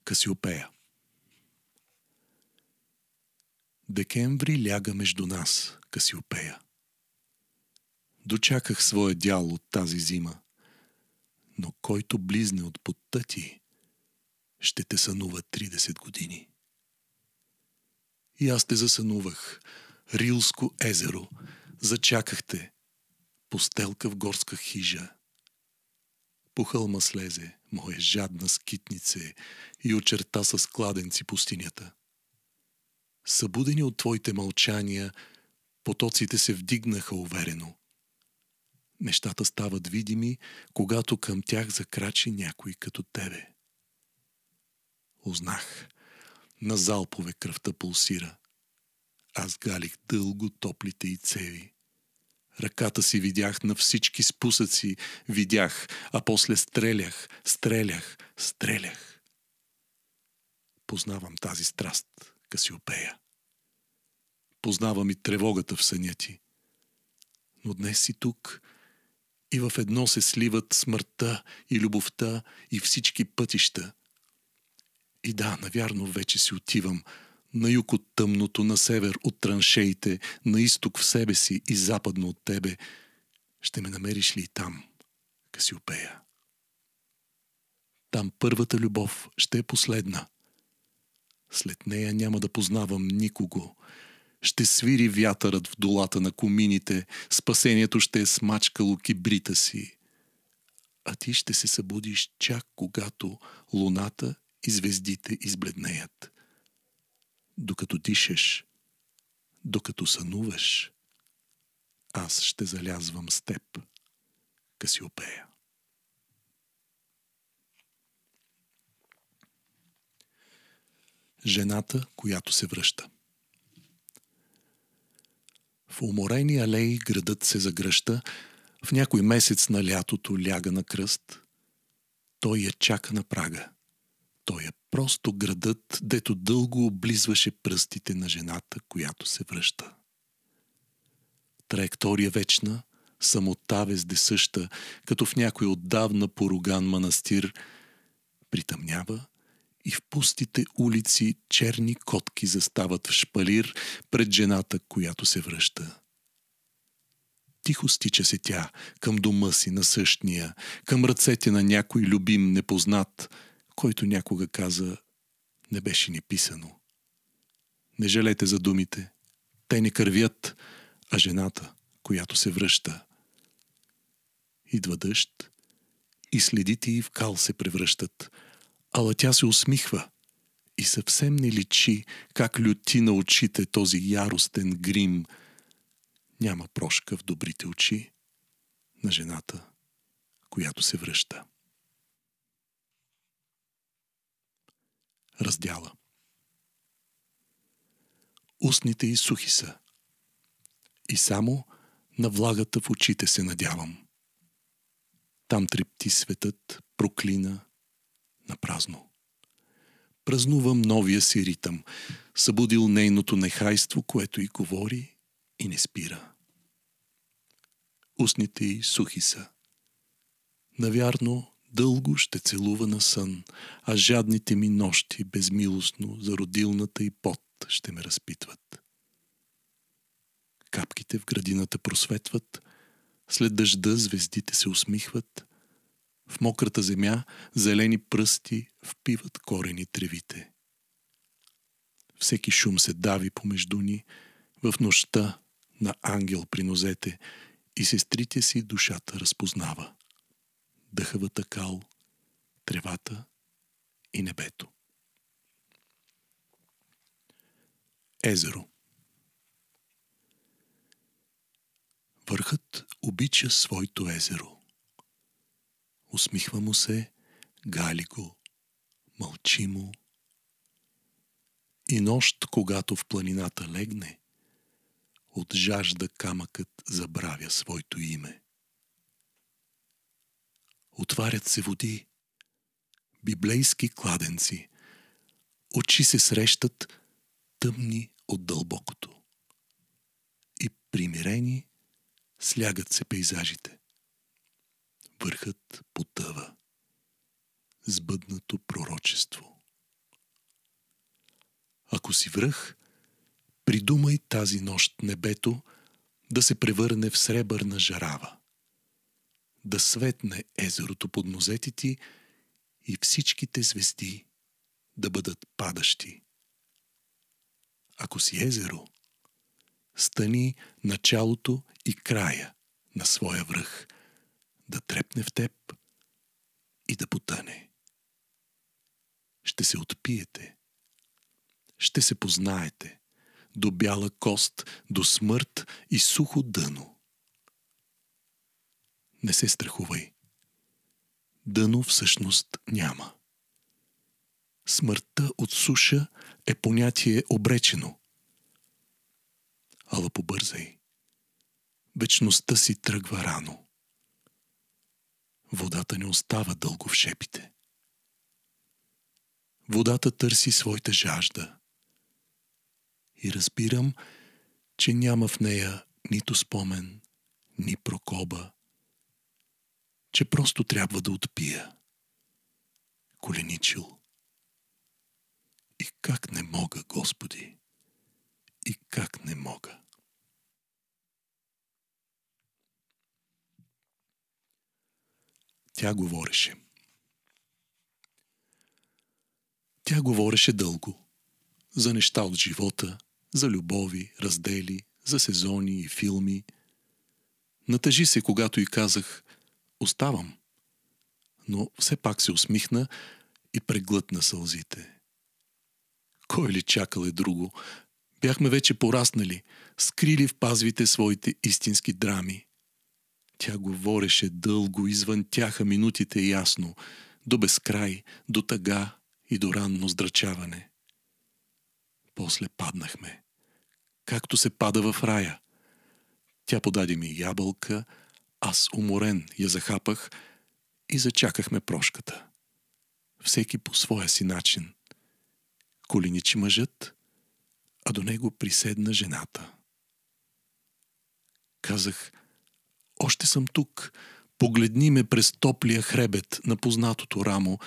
Касиопея Декември ляга между нас, Касиопея. Дочаках своя дял от тази зима, но който близне от подта ти, ще те сънува 30 години. И аз те засънувах. Рилско езеро. Зачакахте. Постелка в горска хижа. По хълма слезе, моя жадна скитнице, и очерта с кладенци пустинята. Събудени от твоите мълчания, потоците се вдигнаха уверено. Нещата стават видими, когато към тях закрачи някой като тебе. Узнах. На залпове кръвта пулсира. Аз галих дълго топлите и цеви. Ръката си видях на всички спусъци, видях, а после стрелях, стрелях, стрелях. Познавам тази страст, Касиопея. Познавам и тревогата в съня ти. Но днес си тук и в едно се сливат смъртта и любовта и всички пътища. И да, навярно вече си отивам – на юг от тъмното, на север от траншеите, на изток в себе си и западно от тебе. Ще ме намериш ли и там, Касиопея? Там първата любов ще е последна. След нея няма да познавам никого. Ще свири вятърът в долата на комините, спасението ще е смачкало кибрита си. А ти ще се събудиш чак когато луната и звездите избледнеят докато дишаш, докато сънуваш, аз ще залязвам с теб, Касиопея. Жената, която се връща. В уморени алеи градът се загръща, в някой месец на лятото ляга на кръст. Той я чака на прага. Той е просто градът, дето дълго облизваше пръстите на жената, която се връща. Траектория вечна, самота везде съща, като в някой отдавна поруган манастир, притъмнява и в пустите улици черни котки застават в шпалир пред жената, която се връща. Тихо стича се тя към дома си на същия, към ръцете на някой любим непознат – който някога каза не беше ни писано. Не жалете за думите. Те не кървят, а жената, която се връща. Идва дъжд и следите и в кал се превръщат, ала тя се усмихва и съвсем не личи как люти на очите този яростен грим. Няма прошка в добрите очи на жената, която се връща. раздяла. Устните й сухи са. И само на влагата в очите се надявам. Там трепти светът, проклина на празно. Празнувам новия си ритъм. събудил нейното нехайство, което и говори и не спира. Устните й сухи са. Навярно, дълго ще целува на сън, а жадните ми нощи безмилостно за родилната и пот ще ме разпитват. Капките в градината просветват, след дъжда звездите се усмихват, в мократа земя зелени пръсти впиват корени тревите. Всеки шум се дави помежду ни, в нощта на ангел при нозете и сестрите си душата разпознава. Дъхавата кал, тревата и небето. Езеро Върхът обича своето езеро. Усмихва му се, гали го, мълчи му. И нощ, когато в планината легне, от жажда камъкът забравя своето име. Отварят се води, библейски кладенци, очи се срещат тъмни от дълбокото. И примирени слягат се пейзажите. Върхът потъва. Сбъднато пророчество. Ако си връх, придумай тази нощ небето да се превърне в сребърна жарава. Да светне езерото под нозети ти и всичките звезди да бъдат падащи. Ако си езеро, стани началото и края на своя връх, да трепне в теб и да потъне. Ще се отпиете, ще се познаете до бяла кост, до смърт и сухо дъно. Не се страхувай. Дъно всъщност няма. Смъртта от суша е понятие обречено – ала побързай. Вечността си тръгва рано. Водата не остава дълго в шепите. Водата търси своята жажда. И разбирам, че няма в нея нито спомен, ни прокоба, че просто трябва да отпия. Коленичил. И как не мога, Господи? и как не мога. Тя говореше. Тя говореше дълго. За неща от живота, за любови, раздели, за сезони и филми. Натъжи се, когато й казах «Оставам». Но все пак се усмихна и преглътна сълзите. Кой ли чакал е друго, Бяхме вече пораснали, скрили в пазвите своите истински драми. Тя говореше дълго, извън тяха минутите ясно, до безкрай, до тъга и до ранно здрачаване. После паднахме, както се пада в рая. Тя подаде ми ябълка, аз уморен я захапах и зачакахме прошката. Всеки по своя си начин. Коленичи мъжът, а до него приседна жената. Казах, още съм тук, погледни ме през топлия хребет на познатото рамо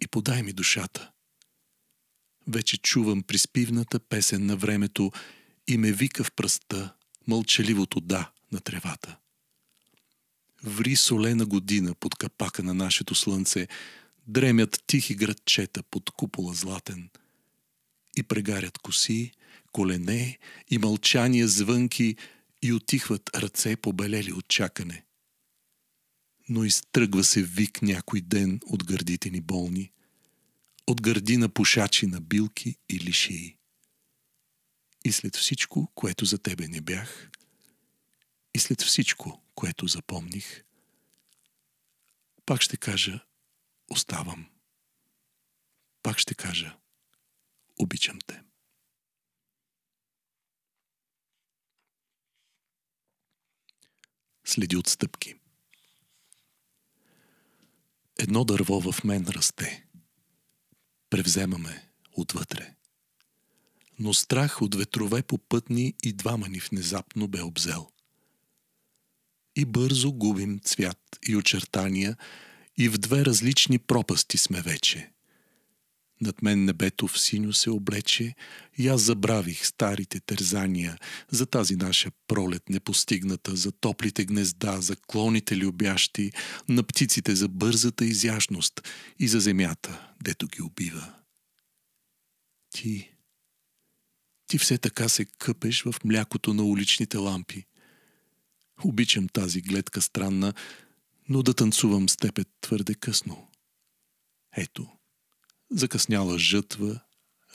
и подай ми душата. Вече чувам приспивната песен на времето и ме вика в пръста мълчаливото да на тревата. Ври солена година под капака на нашето слънце, дремят тихи градчета под купола златен и прегарят коси колене и мълчания звънки и отихват ръце побелели от чакане. Но изтръгва се вик някой ден от гърдите ни болни, от гърди на пушачи на билки и лишии. И след всичко, което за тебе не бях, и след всичко, което запомних, пак ще кажа, оставам. Пак ще кажа, обичам те. Следи отстъпки. Едно дърво в мен расте. Превземаме отвътре. но страх от ветрове по пътни и двама ни внезапно бе обзел. И бързо губим цвят и очертания и в две различни пропасти сме вече. Над мен небето в синьо се облече и аз забравих старите тързания за тази наша пролет непостигната, за топлите гнезда, за клоните любящи, на птиците за бързата изящност и за земята, дето ги убива. Ти, ти все така се къпеш в млякото на уличните лампи. Обичам тази гледка странна, но да танцувам с теб е твърде късно. Ето, закъсняла жътва,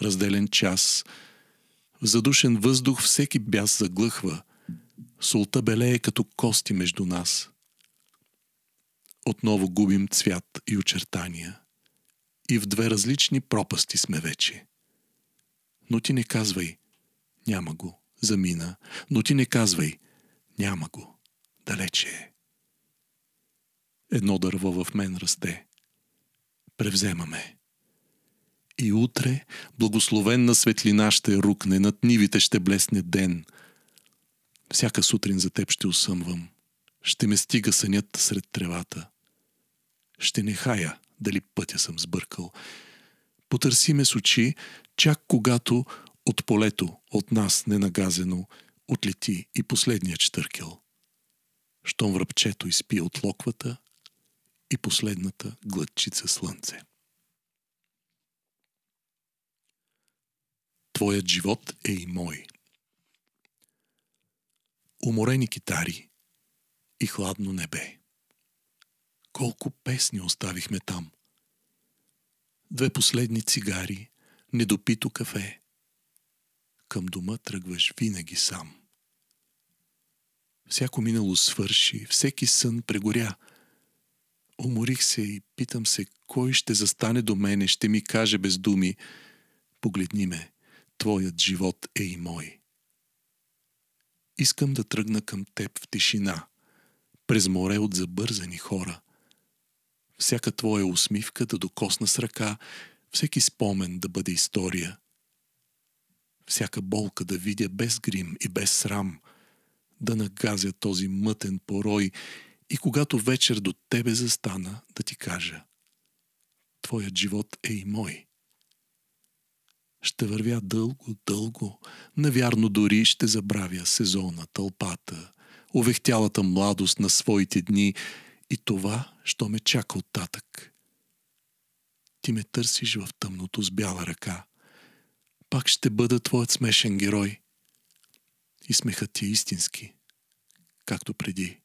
разделен час, в задушен въздух всеки бяс заглъхва, солта белее като кости между нас. Отново губим цвят и очертания. И в две различни пропасти сме вече. Но ти не казвай, няма го, замина, но ти не казвай, няма го, далече е. Едно дърво в мен расте. Превземаме. И утре благословенна светлина ще рукне, над нивите ще блесне ден. Всяка сутрин за теб ще усъмвам. Ще ме стига сънят сред тревата. Ще не хая дали пътя съм сбъркал. Потърси ме с очи, чак когато от полето, от нас ненагазено, отлети и последният штъркел. Щом връбчето изпи от локвата и последната глътчица слънце. Твоят живот е и мой. Уморени китари и хладно небе. Колко песни оставихме там. Две последни цигари, недопито кафе. Към дома тръгваш винаги сам. Всяко минало свърши, всеки сън прегоря. Уморих се и питам се, кой ще застане до мене, ще ми каже без думи, погледни ме, Твоят живот е и мой. Искам да тръгна към теб в тишина, през море от забързани хора. Всяка твоя усмивка да докосна с ръка, всеки спомен да бъде история. Всяка болка да видя без грим и без срам, да нагазя този мътен порой и когато вечер до тебе застана, да ти кажа. Твоят живот е и мой ще вървя дълго, дълго. Навярно дори ще забравя сезона, тълпата, увехтялата младост на своите дни и това, що ме чака оттатък. Ти ме търсиш в тъмното с бяла ръка. Пак ще бъда твоят смешен герой. И смехът ти е истински, както преди.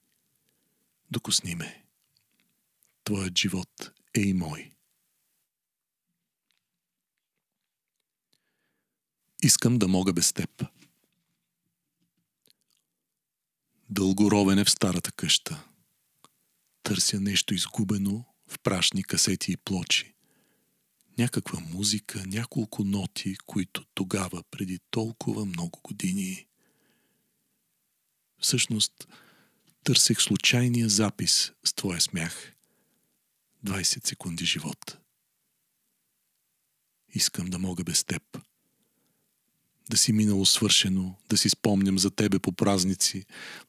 Докосни ме. Твоят живот е и мой. Искам да мога без теб. Дълго ровене в старата къща. Търся нещо изгубено в прашни касети и плочи. Някаква музика, няколко ноти, които тогава, преди толкова много години. Всъщност, търсех случайния запис с твоя смях. 20 секунди живот. Искам да мога без теб да си минало свършено, да си спомням за тебе по празници,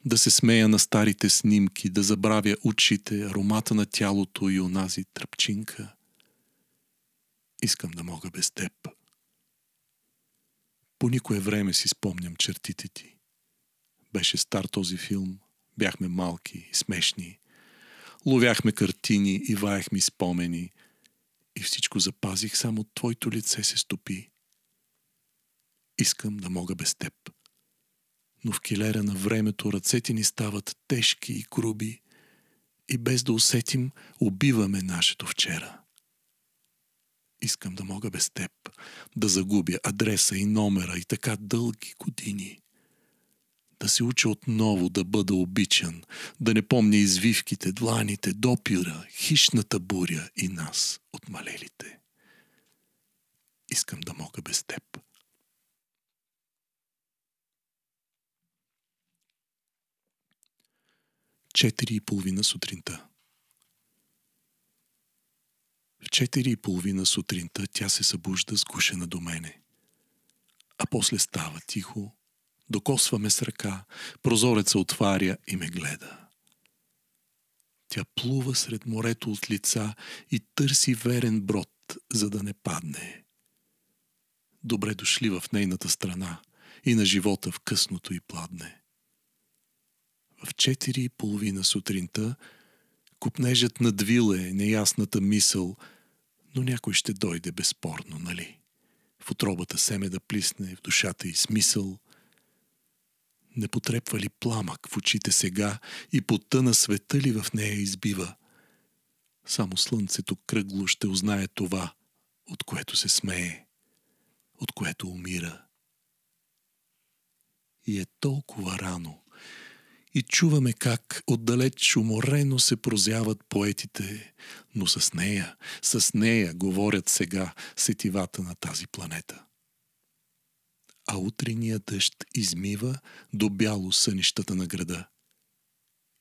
да се смея на старите снимки, да забравя очите, аромата на тялото и онази тръпчинка. Искам да мога без теб. По никое време си спомням чертите ти. Беше стар този филм, бяхме малки и смешни. Ловяхме картини и ваяхме спомени. И всичко запазих, само твоето лице се стопи Искам да мога без теб. Но в килера на времето ръцете ни стават тежки и груби и без да усетим, убиваме нашето вчера. Искам да мога без теб, да загубя адреса и номера и така дълги години. Да се уча отново да бъда обичан, да не помня извивките, дланите, допира, хищната буря и нас, отмалелите. Искам да мога без теб. Четири и половина сутринта. В четири и половина сутринта тя се събужда сгушена до мене. А после става тихо, докосваме с ръка, прозореца отваря и ме гледа. Тя плува сред морето от лица и търси верен брод, за да не падне. Добре дошли в нейната страна и на живота в късното и пладне. В четири и половина сутринта купнежът надвиле неясната мисъл, но някой ще дойде безспорно, нали? В отробата семе да плисне, в душата и смисъл. Не потрепва ли пламък в очите сега и потъна света ли в нея избива? Само слънцето кръгло ще узнае това, от което се смее, от което умира. И е толкова рано, и чуваме как отдалеч уморено се прозяват поетите, но с нея, с нея говорят сега сетивата на тази планета. А утрения дъжд измива до бяло сънищата на града.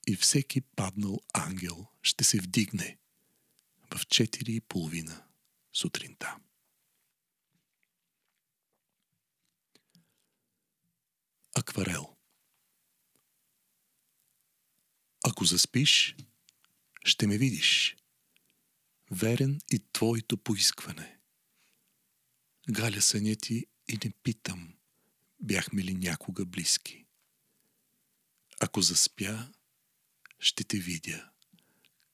И всеки паднал ангел ще се вдигне в четири и половина сутринта. Акварел Ако заспиш, ще ме видиш. Верен и твоето поискване. Галя съня ти и не питам, бяхме ли някога близки. Ако заспя, ще те видя.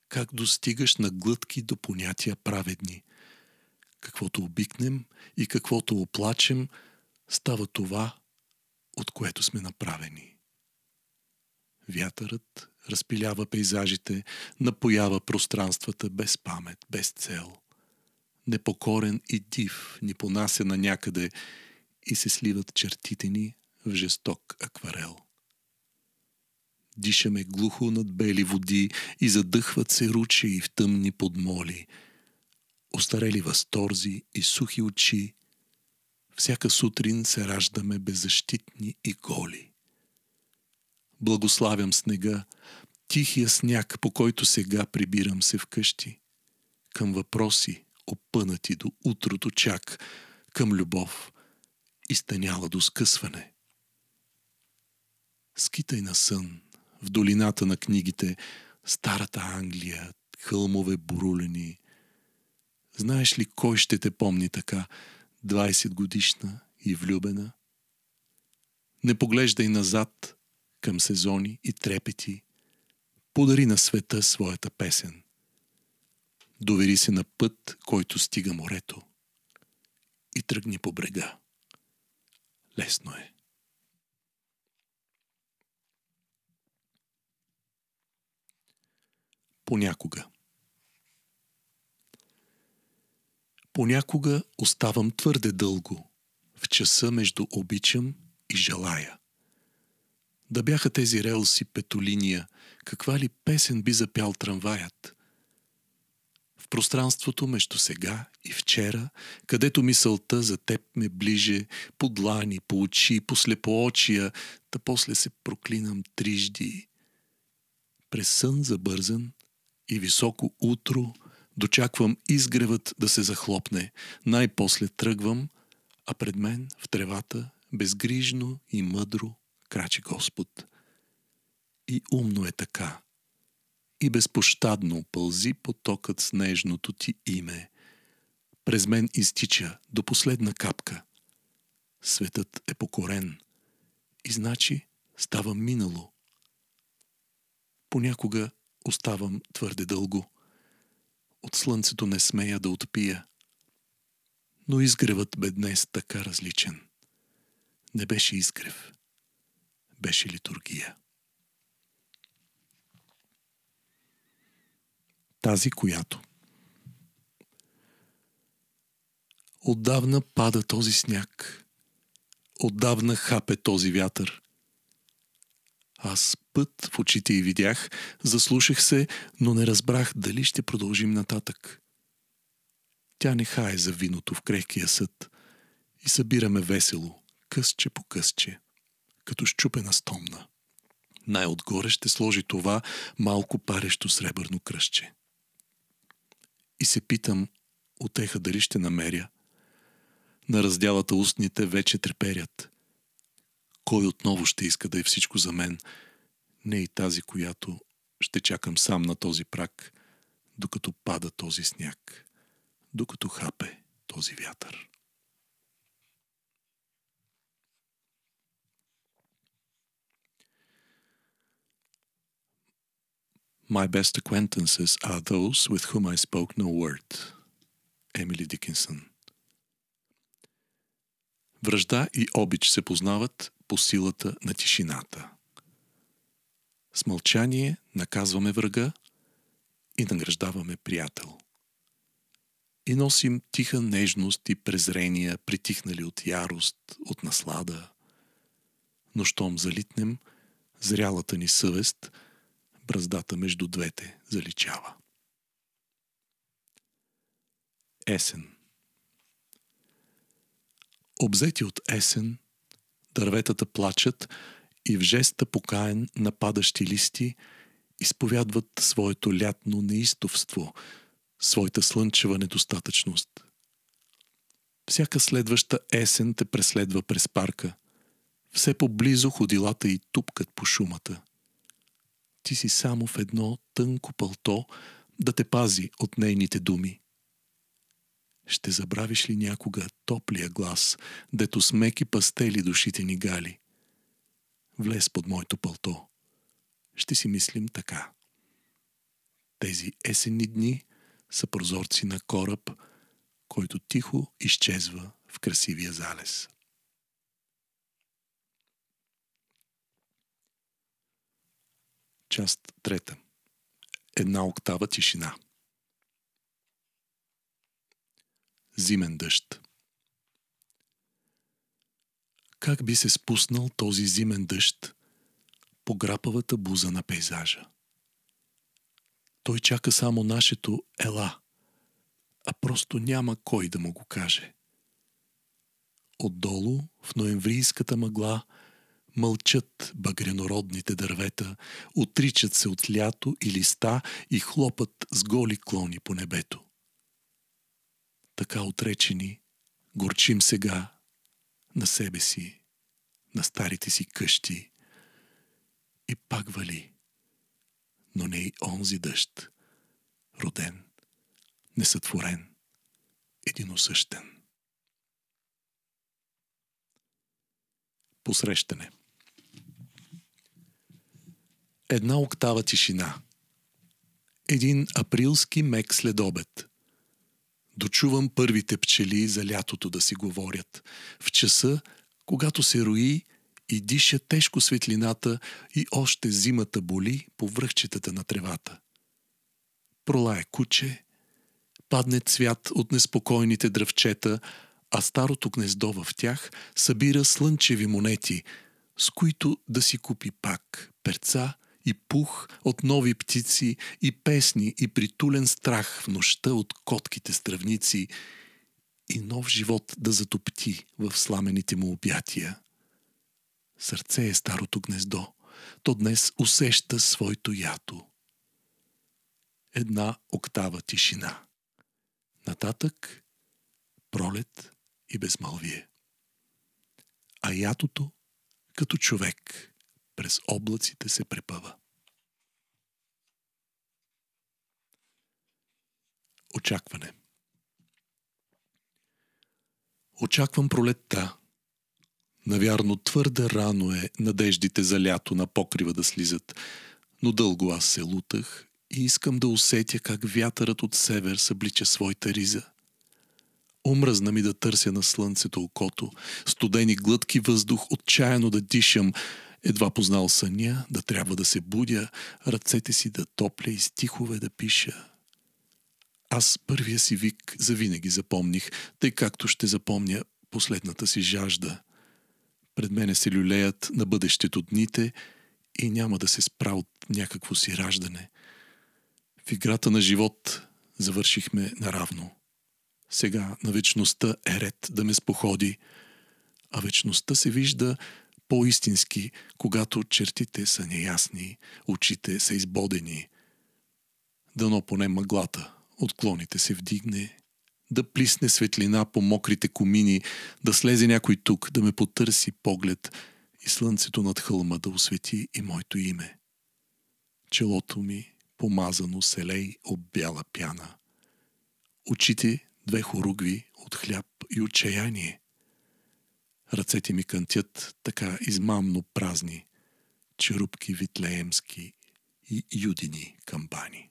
Как достигаш на глътки до понятия праведни. Каквото обикнем и каквото оплачем, става това, от което сме направени. Вятърът разпилява пейзажите, напоява пространствата без памет, без цел. Непокорен и див ни понася на някъде и се сливат чертите ни в жесток акварел. Дишаме глухо над бели води и задъхват се ручи в тъмни подмоли. Остарели възторзи и сухи очи. Всяка сутрин се раждаме беззащитни и голи. Благославям снега, тихия сняг, по който сега прибирам се вкъщи. Към въпроси, опънати до утрото чак, към любов, изтъняла до скъсване. Скитай на сън, в долината на книгите, старата Англия, хълмове бурулени. Знаеш ли кой ще те помни така, 20 годишна и влюбена? Не поглеждай назад, към сезони и трепети, подари на света своята песен. Довери се на път, който стига морето и тръгни по брега. Лесно е. Понякога. Понякога оставам твърде дълго, в часа между обичам и желая. Да бяха тези релси петолиния, каква ли песен би запял трамваят? В пространството между сега и вчера, където мисълта за теб ме ближе, по длани, по очи, по слепоочия, да после се проклинам трижди. През сън забързан и високо утро дочаквам изгревът да се захлопне, най-после тръгвам, а пред мен в тревата безгрижно и мъдро крачи Господ. И умно е така. И безпощадно пълзи потокът с нежното ти име. През мен изтича до последна капка. Светът е покорен. И значи става минало. Понякога оставам твърде дълго. От слънцето не смея да отпия. Но изгревът бе днес така различен. Не беше изгрев беше литургия. Тази, която Отдавна пада този сняг. Отдавна хапе този вятър. Аз път в очите й видях, заслушах се, но не разбрах дали ще продължим нататък. Тя не хае за виното в крехкия съд и събираме весело, късче по късче като щупена стомна. Най-отгоре ще сложи това малко парещо сребърно кръщче. И се питам, отеха дали ще намеря. На разделата устните вече треперят. Кой отново ще иска да е всичко за мен? Не и тази, която ще чакам сам на този прак, докато пада този сняг, докато хапе този вятър. My best acquaintances are those with whom I spoke no word. Емили Дикинсън Връжда и обич се познават по силата на тишината. С мълчание наказваме врага и награждаваме приятел. И носим тиха нежност и презрения, притихнали от ярост, от наслада. Но щом залитнем, зрялата ни съвест, бръздата между двете заличава. Есен Обзети от есен, дърветата плачат и в жеста покаен на падащи листи изповядват своето лятно неистовство, своята слънчева недостатъчност. Всяка следваща есен те преследва през парка. Все поблизо ходилата и тупкат по шумата. Ти си само в едно тънко пълто да те пази от нейните думи. Ще забравиш ли някога топлия глас, дето с меки пастели душите ни гали? Влез под моето пълто. Ще си мислим така. Тези есенни дни са прозорци на кораб, който тихо изчезва в красивия залез. Част трета. Една октава тишина. Зимен дъжд. Как би се спуснал този зимен дъжд по грапавата буза на пейзажа? Той чака само нашето ела, а просто няма кой да му го каже. Отдолу, в ноемврийската мъгла, мълчат багренородните дървета, отричат се от лято и листа и хлопат с голи клони по небето така отречени, горчим сега на себе си, на старите си къщи. И пак вали, но не и онзи дъжд, роден, несътворен, единосъщен. Посрещане Една октава тишина. Един априлски мек следобед – Дочувам първите пчели за лятото да си говорят. В часа, когато се рои и диша тежко светлината и още зимата боли по връхчетата на тревата. Пролае куче, падне цвят от неспокойните дръвчета, а старото гнездо в тях събира слънчеви монети, с които да си купи пак перца – и пух от нови птици и песни и притулен страх в нощта от котките стръвници и нов живот да затопти в сламените му обятия. Сърце е старото гнездо. То днес усеща своето ято. Една октава тишина. Нататък пролет и безмълвие. А ятото като човек през облаците се препъва. Очакване Очаквам пролетта. Навярно твърде рано е надеждите за лято на покрива да слизат, но дълго аз се лутах и искам да усетя как вятърът от север съблича своята риза. Омръзна ми да търся на слънцето окото, студени глътки въздух, отчаяно да дишам, едва познал съня, да трябва да се будя, ръцете си да топля и стихове да пиша. Аз първия си вик завинаги запомних, тъй както ще запомня последната си жажда. Пред мене се люлеят на бъдещето дните и няма да се спра от някакво си раждане. В играта на живот завършихме наравно. Сега на вечността е ред да ме споходи, а вечността се вижда по-истински, когато чертите са неясни, очите са избодени. Дано поне мъглата от клоните се вдигне, да плисне светлина по мокрите комини, да слезе някой тук, да ме потърси поглед и слънцето над хълма да освети и моето име. Челото ми помазано селей об бяла пяна. Очите две хоругви от хляб и отчаяние. Ръцете ми кънтят така измамно празни, черупки витлеемски и юдини камбани.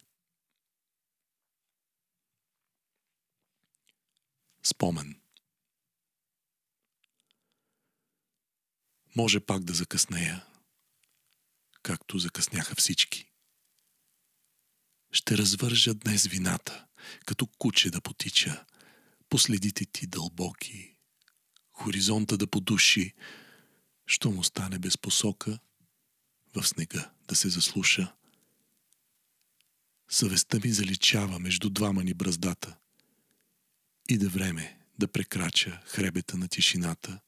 Спомен Може пак да закъснея, както закъсняха всички. Ще развържа днес вината, като куче да потича, последите ти дълбоки, хоризонта да подуши, що му стане без посока, в снега да се заслуша. Съвестта ми заличава между двама ни браздата. И време да прекрача хребета на тишината.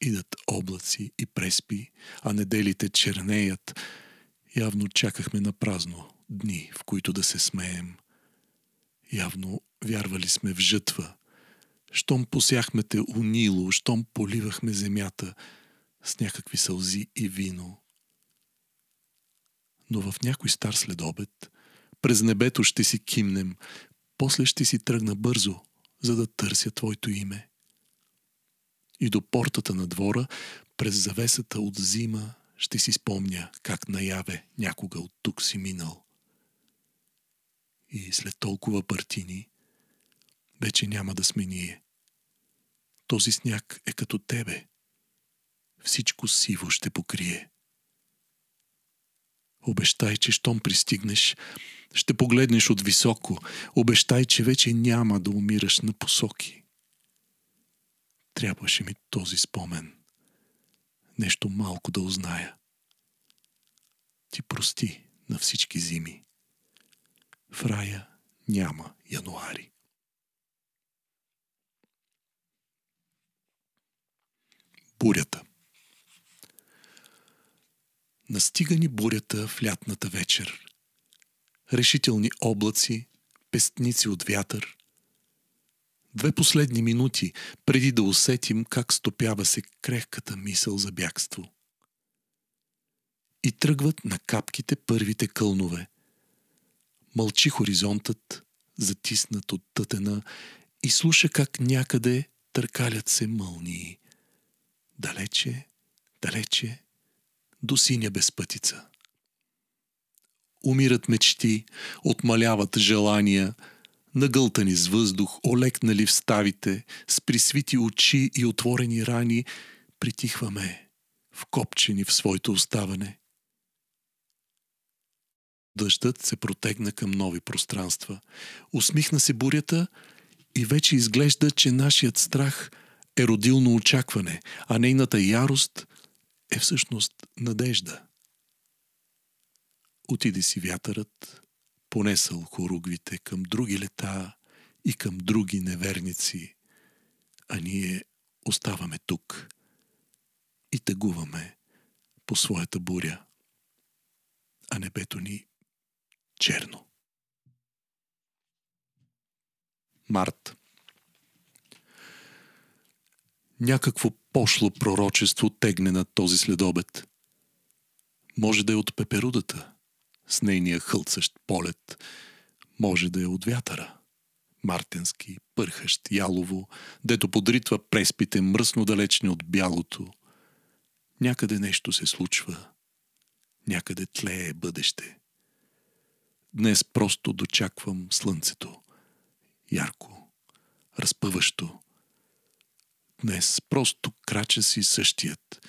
Идат облаци и преспи, а неделите чернеят. Явно чакахме на празно дни, в които да се смеем. Явно вярвали сме в жътва. Щом посяхме те унило, щом поливахме земята с някакви сълзи и вино. Но в някой стар следобед през небето ще си кимнем, после ще си тръгна бързо, за да търся Твоето име. И до портата на двора, през завесата от зима, ще си спомня как наяве някога от тук си минал. И след толкова партини, вече няма да сме ние. Този сняг е като тебе. Всичко сиво ще покрие. Обещай, че щом пристигнеш, ще погледнеш от високо. Обещай, че вече няма да умираш на посоки. Трябваше ми този спомен. Нещо малко да узная. Ти прости на всички зими. В рая няма януари. Бурята Настига ни бурята в лятната вечер. Решителни облаци, пестници от вятър. Две последни минути, преди да усетим как стопява се крехката мисъл за бягство. И тръгват на капките първите кълнове. Мълчи хоризонтът, затиснат от тътена, и слуша как някъде търкалят се мълнии. Далече, далече, до синя безпътица. Умират мечти, отмаляват желания, нагълтани с въздух, олекнали в ставите, с присвити очи и отворени рани, притихваме, вкопчени в своето оставане. Дъждът се протегна към нови пространства. Усмихна се бурята и вече изглежда, че нашият страх е родилно очакване, а нейната ярост е всъщност надежда. Отиде си вятърът, понесъл хоругвите към други лета и към други неверници, а ние оставаме тук и тъгуваме по своята буря, а небето ни черно. Март Някакво пошло пророчество тегне над този следобед. Може да е от пеперудата, с нейния хълцащ полет. Може да е от вятъра. Мартенски, пърхащ, ялово, дето подритва преспите мръсно далечни от бялото. Някъде нещо се случва. Някъде тлее бъдеще. Днес просто дочаквам слънцето. Ярко, разпъващо, Днес просто крача си същият,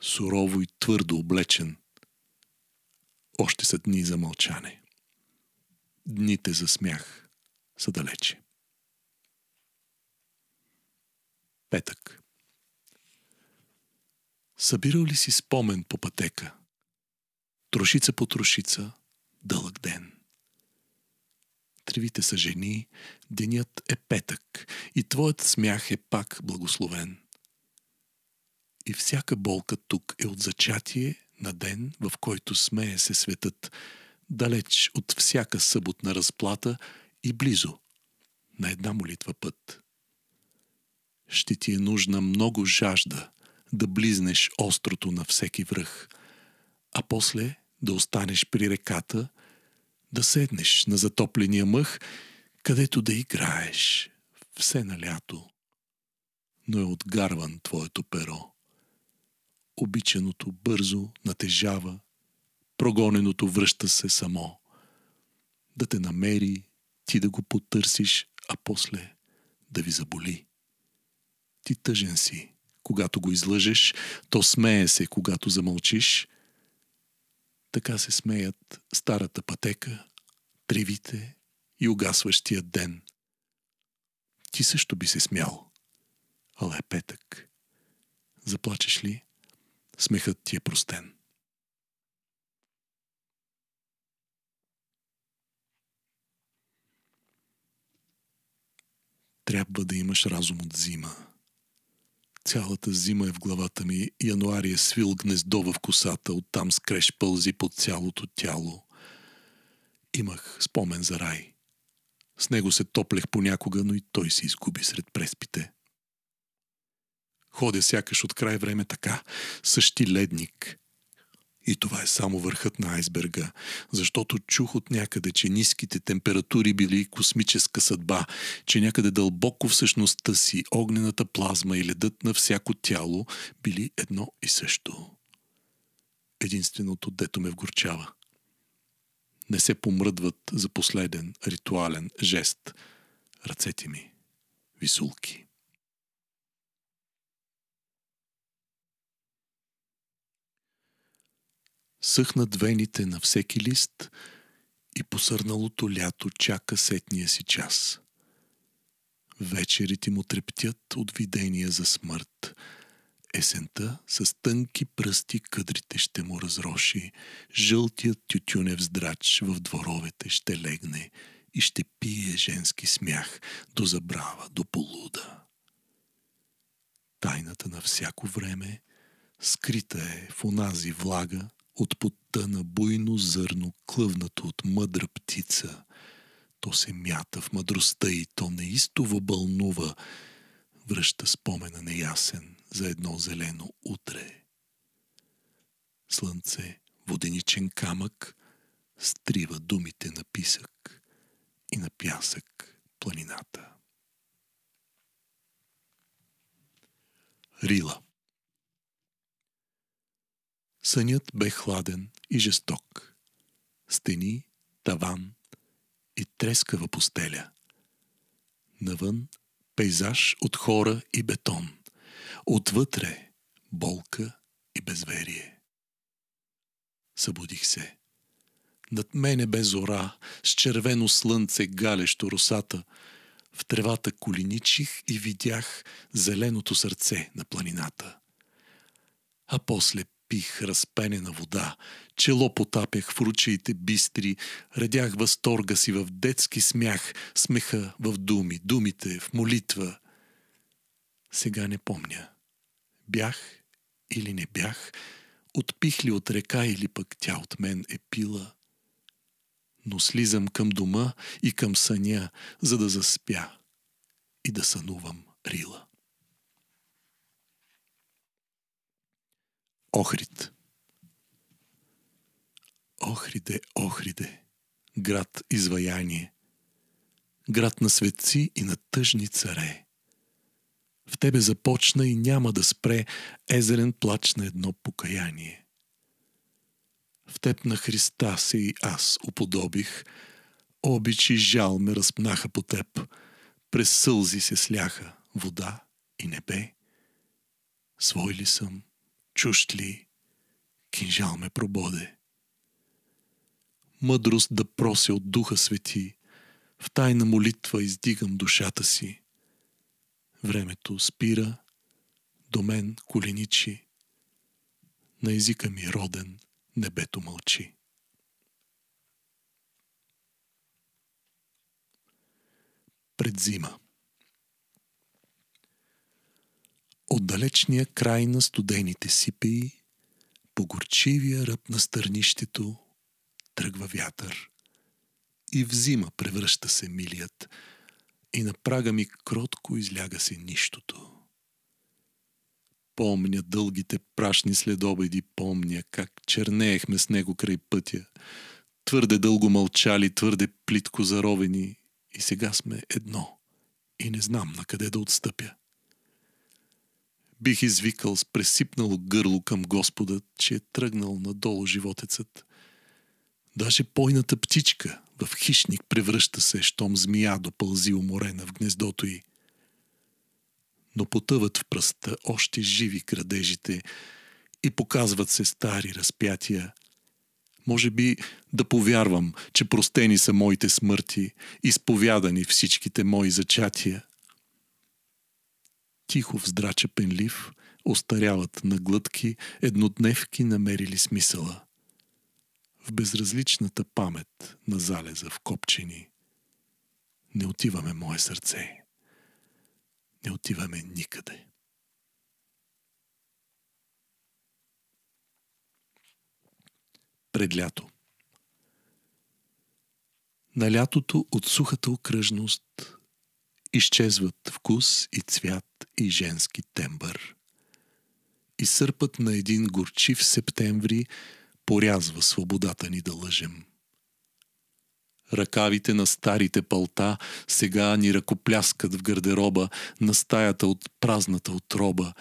сурово и твърдо облечен. Още са дни за мълчане. Дните за смях са далече. Петък. Събирал ли си спомен по пътека? Трошица по трошица, дълъг ден – тревите са жени, денят е петък и твоят смях е пак благословен. И всяка болка тук е от зачатие на ден, в който смее се светът, далеч от всяка съботна разплата и близо, на една молитва път. Ще ти е нужна много жажда да близнеш острото на всеки връх, а после да останеш при реката, да седнеш на затопления мъх, където да играеш все на лято. Но е отгарван твоето перо. Обичаното бързо натежава, прогоненото връща се само. Да те намери, ти да го потърсиш, а после да ви заболи. Ти тъжен си, когато го излъжеш, то смее се, когато замълчиш. Така се смеят старата пътека, тревите и угасващия ден. Ти също би се смял, ала е петък. Заплачеш ли? Смехът ти е простен. Трябва да имаш разум от зима. Цялата зима е в главата ми. Януари е свил гнездо в косата, оттам скреш пълзи по цялото тяло. Имах спомен за рай. С него се топлех понякога, но и той се изгуби сред преспите. Ходя сякаш от край време така, същи ледник, и това е само върхът на айсберга, защото чух от някъде, че ниските температури били космическа съдба, че някъде дълбоко в същността си огнената плазма и ледът на всяко тяло били едно и също. Единственото, дето ме вгорчава. Не се помръдват за последен ритуален жест ръцете ми, висулки. Съхнат вените на всеки лист и посърналото лято чака сетния си час. Вечерите му трептят от видения за смърт. Есента с тънки пръсти къдрите ще му разроши, жълтият тютюнев здрач в дворовете ще легне и ще пие женски смях до забрава, до полуда. Тайната на всяко време скрита е в онази влага, от потта на буйно зърно, клъвнато от мъдра птица. То се мята в мъдростта и то неистово бълнува, връща спомена неясен за едно зелено утре. Слънце, воденичен камък, стрива думите на писък и на пясък планината. Рила Сънят бе хладен и жесток. Стени, таван и трескава постеля. Навън пейзаж от хора и бетон. Отвътре болка и безверие. Събудих се. Над мене бе зора, с червено слънце галещо русата. В тревата коленичих и видях зеленото сърце на планината. А после пих разпенена вода, чело потапях в ручаите бистри, редях възторга си в детски смях, смеха в думи, думите в молитва. Сега не помня. Бях или не бях, отпих ли от река или пък тя от мен е пила. Но слизам към дома и към съня, за да заспя и да сънувам рила. Охрид. Охриде, Охриде, град изваяние, град на светци и на тъжни царе. В тебе започна и няма да спре езерен плач на едно покаяние. В теб на Христа се и аз уподобих, обич и жал ме разпнаха по теб, през сълзи се сляха вода и небе. Свой ли съм? Чужд ли, кинжал ме прободе. Мъдрост да прося от Духа Свети, в тайна молитва издигам душата си. Времето спира, до мен коленичи, на езика ми роден небето мълчи. Предзима От далечния край на студените сипеи, по горчивия ръб на стърнището, тръгва вятър. И в зима превръща се милият, и на прага ми кротко изляга се нищото. Помня дългите прашни следобеди, помня как чернеехме с него край пътя. Твърде дълго мълчали, твърде плитко заровени и сега сме едно и не знам на къде да отстъпя. Бих извикал с пресипнало гърло към Господа, че е тръгнал надолу животецът. Даже пойната птичка в хищник превръща се, щом змия допълзи уморена в гнездото й. Но потъват в пръста още живи градежите и показват се стари разпятия. Може би да повярвам, че простени са моите смърти, изповядани всичките мои зачатия. Тихо вздрача пенлив, остаряват на глътки, еднодневки намерили смисъла – в безразличната памет на залеза в копчени. Не отиваме, мое сърце. Не отиваме никъде. Пред лято. На лятото от сухата окръжност изчезват вкус и цвят и женски тембър. И сърпът на един горчив септември – порязва свободата ни да лъжем. Ръкавите на старите палта сега ни ръкопляскат в гардероба на стаята от празната отроба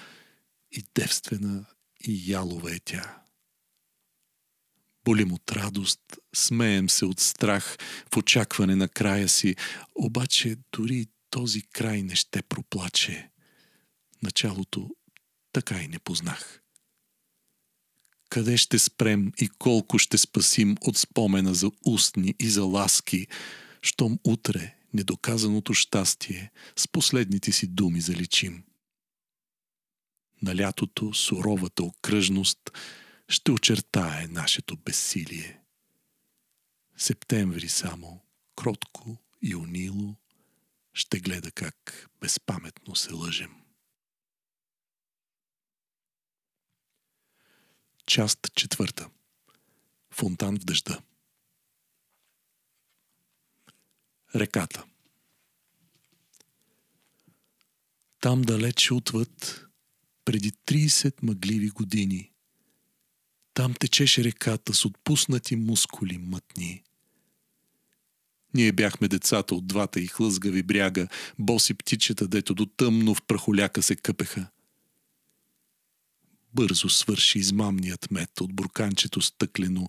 и девствена и ялова е тя. Болим от радост, смеем се от страх в очакване на края си, обаче дори този край не ще проплаче. Началото така и не познах. Къде ще спрем и колко ще спасим от спомена за устни и за ласки, щом утре недоказаното щастие с последните си думи заличим. На лятото суровата окръжност ще очертае нашето безсилие. Септември само, кротко и унило, ще гледа как безпаметно се лъжем. Част четвърта. Фонтан в дъжда. Реката. Там далече отвъд, преди 30 мъгливи години, там течеше реката с отпуснати мускули мътни. Ние бяхме децата от двата и хлъзгави бряга, боси птичета, дето до тъмно в прахоляка се къпеха бързо свърши измамният мед от бурканчето стъклено,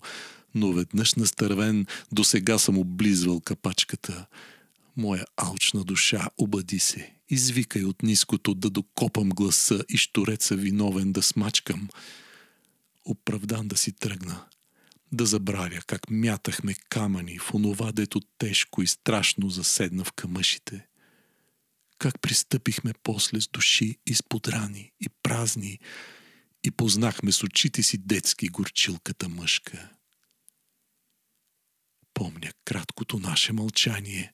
но веднъж настървен до сега съм облизвал капачката. Моя алчна душа обади се. Извикай от ниското да докопам гласа и штореца виновен да смачкам. Оправдан да си тръгна. Да забравя как мятахме камъни в онова, дето тежко и страшно заседна в камъшите. Как пристъпихме после с души изподрани и празни, и познахме с очите си детски горчилката мъжка. Помня краткото наше мълчание,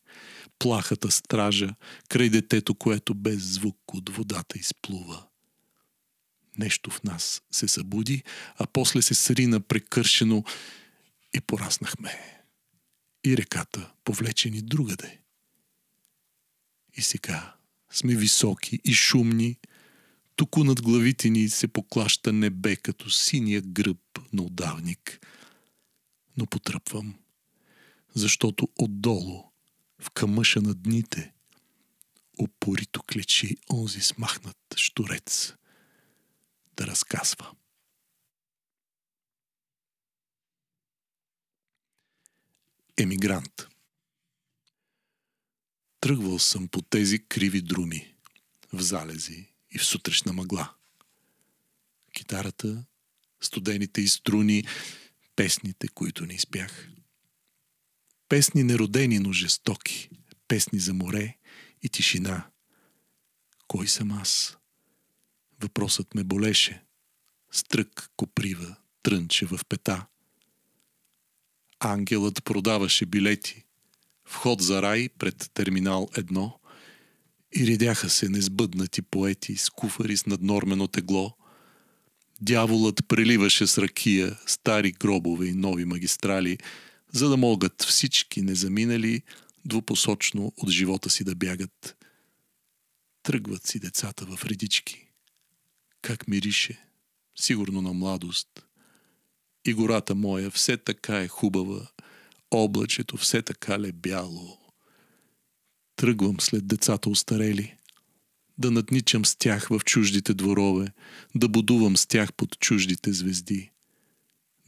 плахата стража край детето, което без звук от водата изплува. Нещо в нас се събуди, а после се срина прекършено и пораснахме. И реката повлечени другаде. И сега сме високи и шумни, Туку над главите ни се поклаща небе като синия гръб на отдавник. Но потръпвам, защото отдолу, в камъша на дните, упорито клечи онзи смахнат штурец да разказва. Емигрант Тръгвал съм по тези криви друми, в залези и в сутрешна мъгла. Китарата, студените и струни, песните, които не изпях. Песни неродени, но жестоки. Песни за море и тишина. Кой съм аз? Въпросът ме болеше. Стрък коприва, трънче в пета. Ангелът продаваше билети. Вход за рай пред терминал едно и редяха се незбъднати поети с куфари с наднормено тегло. Дяволът преливаше с ракия стари гробове и нови магистрали, за да могат всички незаминали двупосочно от живота си да бягат. Тръгват си децата в редички. Как мирише, сигурно на младост. И гората моя все така е хубава, облачето все така ле бяло. Тръгвам след децата устарели, да надничам с тях в чуждите дворове, да будувам с тях под чуждите звезди,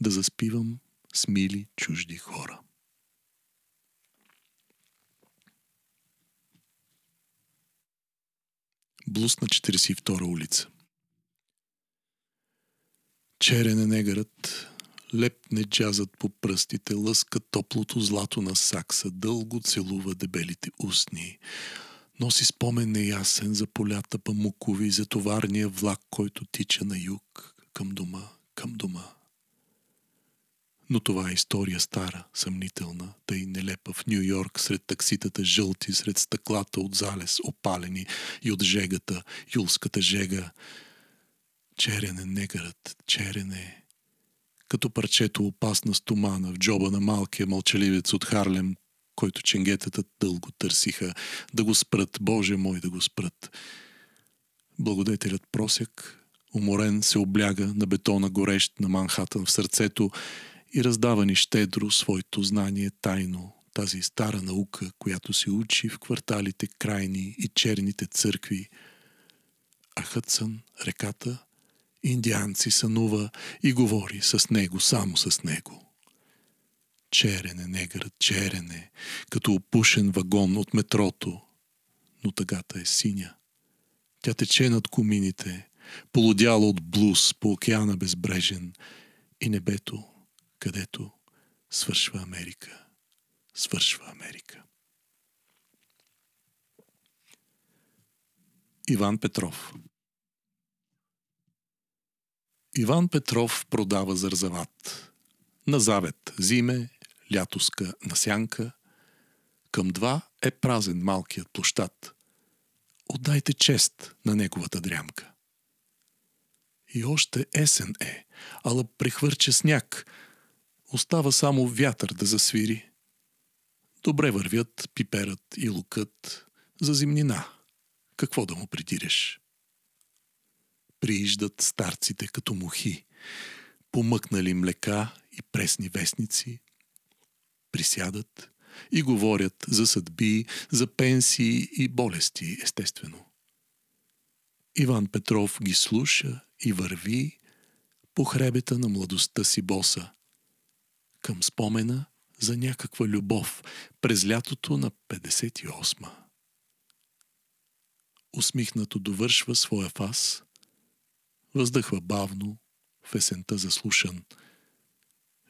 да заспивам с мили чужди хора. Блус на 42 улица. Черен е негърът, лепне джазът по пръстите, лъска топлото злато на сакса, дълго целува дебелите устни. Носи спомен неясен за полята памукови, за товарния влак, който тича на юг, към дома, към дома. Но това е история стара, съмнителна, тъй нелепа в Нью Йорк, сред такситата жълти, сред стъклата от залез, опалени и от жегата, юлската жега. Черен е негърът, черен е. Като парчето опасна стомана в джоба на малкия мълчаливец от Харлем, който ченгетата дълго търсиха, да го спрат, Боже мой, да го спрат. Благодетелят просяк, уморен, се обляга на бетона горещ на Манхатън в сърцето и раздава ни щедро своето знание тайно, тази стара наука, която се учи в кварталите крайни и черните църкви. А Хътсън, реката, индианци сънува и говори с него, само с него. Черене, негърът, черене, като опушен вагон от метрото, но тъгата е синя. Тя тече над комините, полудяла от блуз по океана безбрежен и небето където свършва Америка. Свършва Америка. Иван Петров Иван Петров продава зарзават. На завет зиме, лятоска на сянка. Към два е празен малкият площад. Отдайте чест на неговата дрямка. И още есен е, ала прехвърча сняг – Остава само вятър да засвири. Добре вървят пиперът и лукът за зимнина. Какво да му придиреш? Прииждат старците като мухи, помъкнали млека и пресни вестници. Присядат и говорят за съдби, за пенсии и болести, естествено. Иван Петров ги слуша и върви по хребета на младостта си боса – към спомена за някаква любов през лятото на 58. Усмихнато довършва своя фас, въздъхва бавно, в есента заслушан.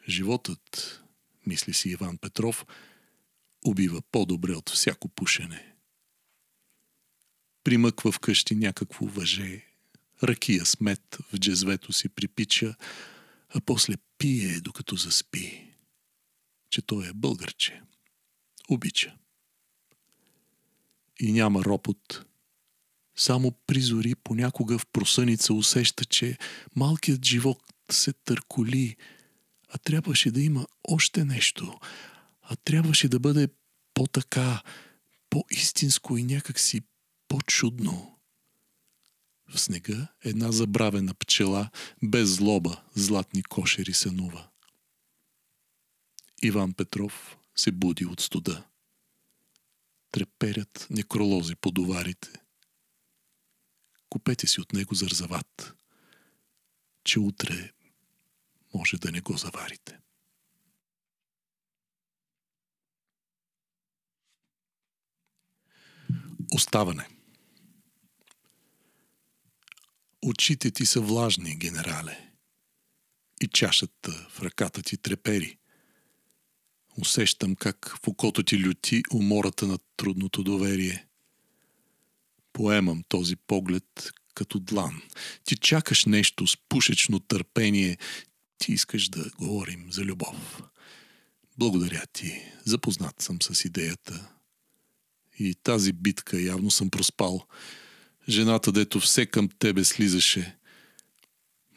Животът, мисли си Иван Петров, убива по-добре от всяко пушене. Примъква вкъщи някакво въже, ракия смет в джезвето си припича, а после пие, докато заспи, че той е българче. Обича. И няма ропот. Само призори понякога в просъница усеща, че малкият живот се търколи, а трябваше да има още нещо, а трябваше да бъде по-така, по-истинско и някакси по-чудно. В снега една забравена пчела, без злоба, златни кошери сънува. Иван Петров се буди от студа. Треперят некролози по доварите. Купете си от него зарзават, че утре може да не го заварите. Оставане – Очите ти са влажни, генерале. И чашата в ръката ти трепери. Усещам как в окото ти люти умората на трудното доверие. Поемам този поглед като длан. Ти чакаш нещо с пушечно търпение. Ти искаш да говорим за любов. Благодаря ти. Запознат съм с идеята. И тази битка явно съм проспал жената, дето все към тебе слизаше.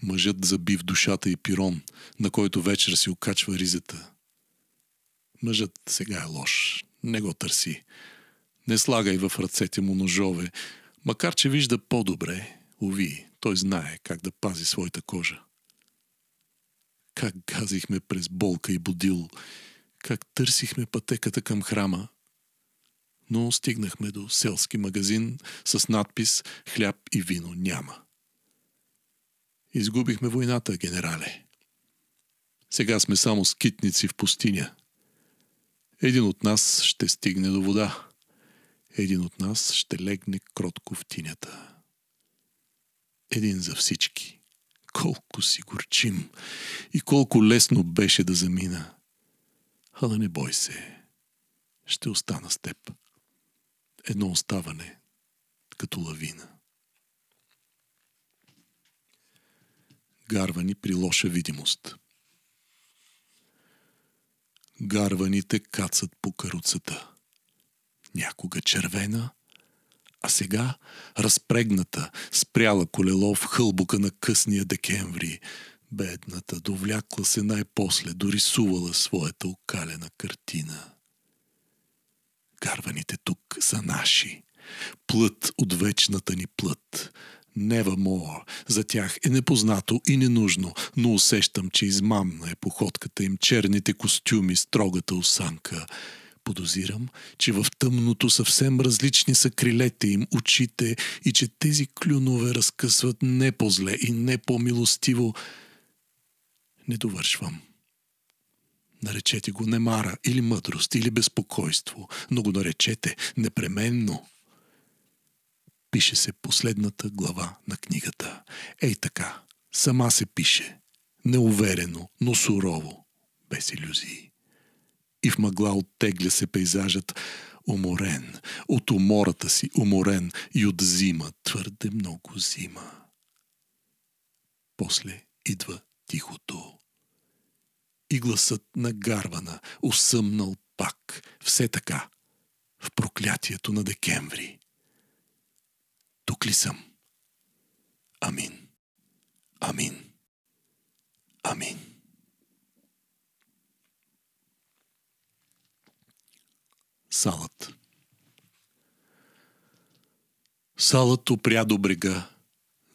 Мъжът заби в душата и пирон, на който вечер си окачва ризата. Мъжът сега е лош, Не го търси. Не слагай в ръцете му ножове, макар че вижда по-добре, уви, той знае как да пази своята кожа. Как газихме през болка и будил, как търсихме пътеката към храма, но стигнахме до селски магазин с надпис «Хляб и вино няма». Изгубихме войната, генерале. Сега сме само скитници в пустиня. Един от нас ще стигне до вода. Един от нас ще легне кротко в тинята. Един за всички. Колко си горчим и колко лесно беше да замина. Ала не бой се. Ще остана с теб. Едно оставане, като лавина. Гарвани при лоша видимост. Гарваните кацат по каруцата. Някога червена, а сега разпрегната, спряла колело в хълбука на късния декември. Бедната довлякла се най-после, дорисувала своята окалена картина. Гарваните тук са наши. Плът от вечната ни плът. Nevermore. За тях е непознато и ненужно, но усещам, че измамна е походката им, черните костюми, строгата осанка. Подозирам, че в тъмното съвсем различни са крилете им, очите и че тези клюнове разкъсват не по-зле и не по-милостиво. Не довършвам. Наречете го немара или мъдрост или безпокойство, но го наречете непременно – пише се последната глава на книгата. Ей така, сама се пише. Неуверено, но сурово, без иллюзии. И в мъгла оттегля се пейзажът, уморен, от умората си уморен и от зима, твърде много зима. После идва тихото. И гласът на гарвана, усъмнал пак, все така, в проклятието на декември. Тук ли съм? Амин. Амин. Амин. Салът. Салът опря до брега,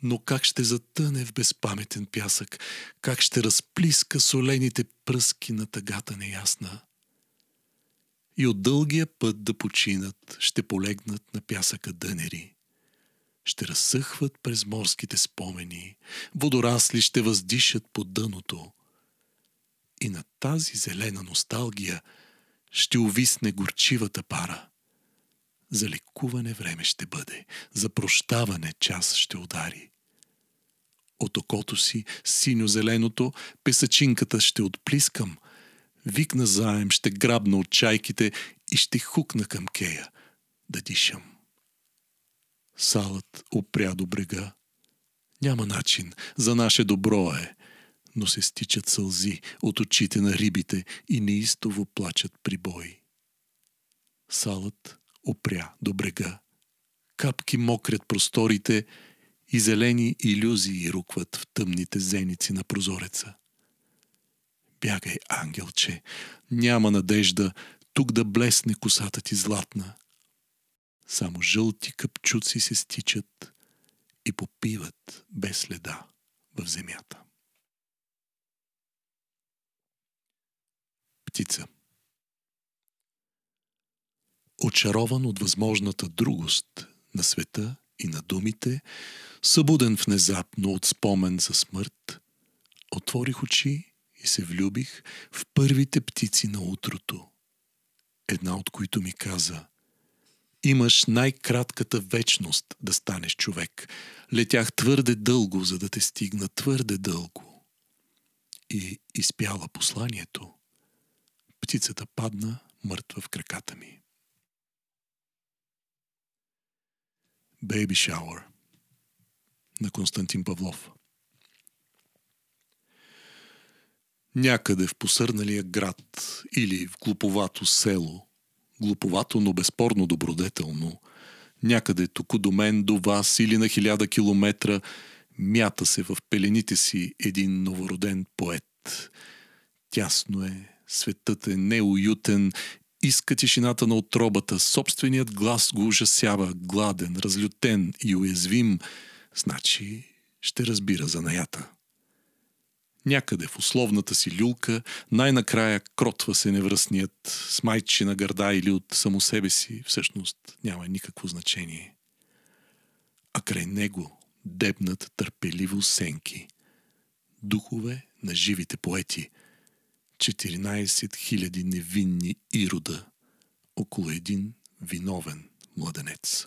но как ще затъне в безпаметен пясък, как ще разплиска солените пръски на тъгата неясна. И от дългия път да починат, ще полегнат на пясъка дънери ще разсъхват през морските спомени, водорасли ще въздишат по дъното. И на тази зелена носталгия ще увисне горчивата пара. За лекуване време ще бъде, за прощаване час ще удари. От окото си, синьо-зеленото, песачинката ще отплискам, викна заем, ще грабна от чайките и ще хукна към кея да дишам. Салът опря до брега. Няма начин, за наше добро е, но се стичат сълзи от очите на рибите и неистово плачат при бой. Салът опря до брега. Капки мокрят просторите и зелени иллюзии рукват в тъмните зеници на прозореца. Бягай, ангелче, няма надежда тук да блесне косата ти златна – само жълти къпчуци се стичат и попиват без следа в земята. Птица Очарован от възможната другост на света и на думите, събуден внезапно от спомен за смърт, отворих очи и се влюбих в първите птици на утрото, една от които ми каза – Имаш най-кратката вечност да станеш човек. Летях твърде дълго, за да те стигна твърде дълго. И изпяла посланието. Птицата падна мъртва в краката ми. Baby Shower на Константин Павлов Някъде в посърналия град или в глуповато село глуповато, но безспорно добродетелно, някъде тук до мен, до вас или на хиляда километра, мята се в пелените си един новороден поет. Тясно е, светът е неуютен иска тишината на отробата, собственият глас го ужасява, гладен, разлютен и уязвим, значи ще разбира занаята. Някъде в условната си люлка най-накрая кротва се невръстният с майчина гърда или от само себе си, всъщност няма никакво значение. А край него дебнат търпеливо сенки. Духове на живите поети. 14 000 невинни ирода около един виновен младенец.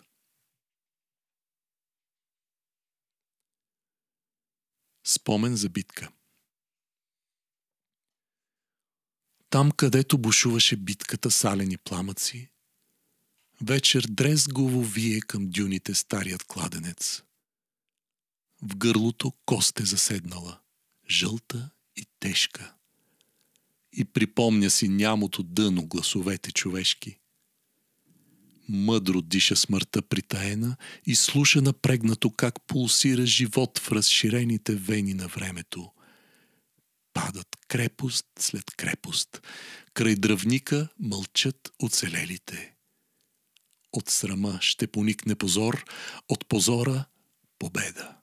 Спомен за битка – Там, където бушуваше битката с алени пламъци, вечер дрезгово вие към дюните старият кладенец. В гърлото кост е заседнала, жълта и тежка. И припомня си нямото дъно гласовете човешки. Мъдро диша смъртта притаена и слуша напрегнато как пулсира живот в разширените вени на времето – падат крепост след крепост. Край дръвника мълчат оцелелите. От срама ще поникне позор, от позора победа.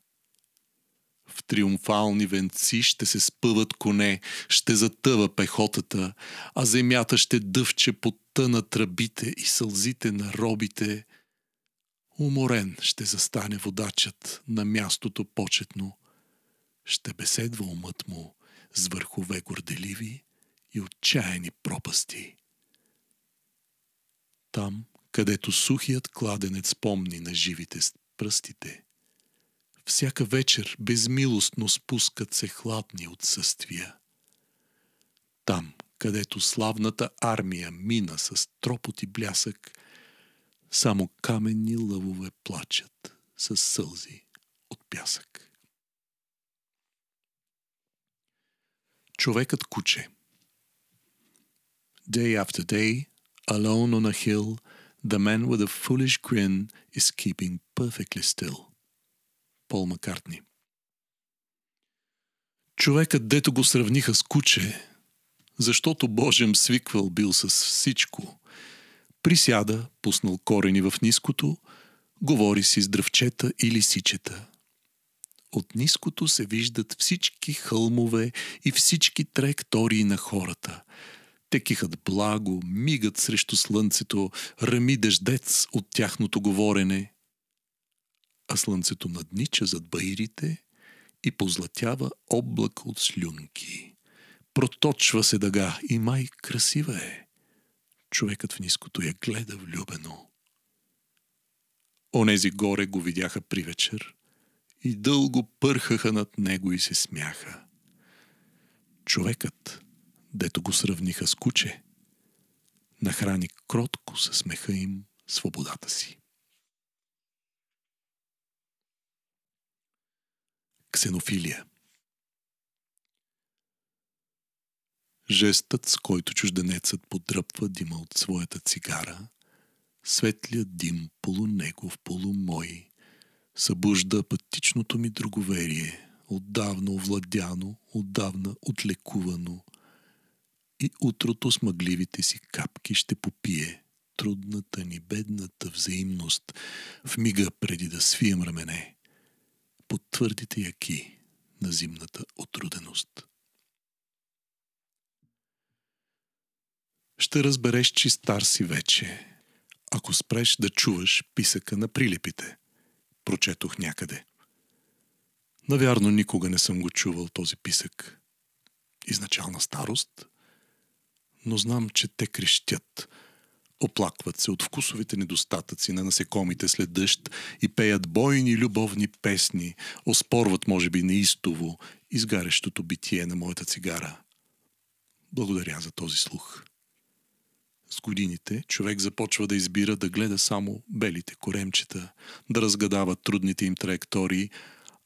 В триумфални венци ще се спъват коне, ще затъва пехотата, а земята ще дъвче под тъна тръбите и сълзите на робите. Уморен ще застане водачът на мястото почетно. Ще беседва умът му с върхове горделиви и отчаяни пропасти. Там, където сухият кладенец помни на живите пръстите, всяка вечер безмилостно спускат се хладни отсъствия. Там, където славната армия мина с тропот и блясък, само каменни лъвове плачат с сълзи от пясък. Човекът куче. Day after day, alone on a hill, the man with a foolish grin is keeping perfectly still. Пол Маккартни. Човекът, дето го сравниха с куче, защото Божем свиквал бил с всичко, присяда, пуснал корени в ниското, говори си с дръвчета и лисичета – от ниското се виждат всички хълмове и всички траектории на хората. Те кихат благо, мигат срещу слънцето, рами дъждец от тяхното говорене. А слънцето наднича зад баирите и позлатява облак от слюнки. Проточва се дъга и май красива е. Човекът в ниското я гледа влюбено. Онези горе го видяха при вечер и дълго пърхаха над него и се смяха. Човекът, дето го сравниха с куче, нахрани кротко със смеха им свободата си. Ксенофилия Жестът, с който чужденецът подръпва дима от своята цигара, светлият дим полунегов, полумой, събужда апатичното ми друговерие, отдавна овладяно, отдавна отлекувано. И утрото с мъгливите си капки ще попие трудната ни бедната взаимност в мига преди да свием рамене под твърдите яки на зимната отруденост. Ще разбереш, че стар си вече, ако спреш да чуваш писъка на прилепите – прочетох някъде. Навярно никога не съм го чувал този писък. Изначална старост, но знам, че те крещят. Оплакват се от вкусовите недостатъци на насекомите след дъжд и пеят бойни любовни песни, оспорват, може би, неистово изгарящото битие на моята цигара. Благодаря за този слух. С годините човек започва да избира да гледа само белите коремчета, да разгадава трудните им траектории,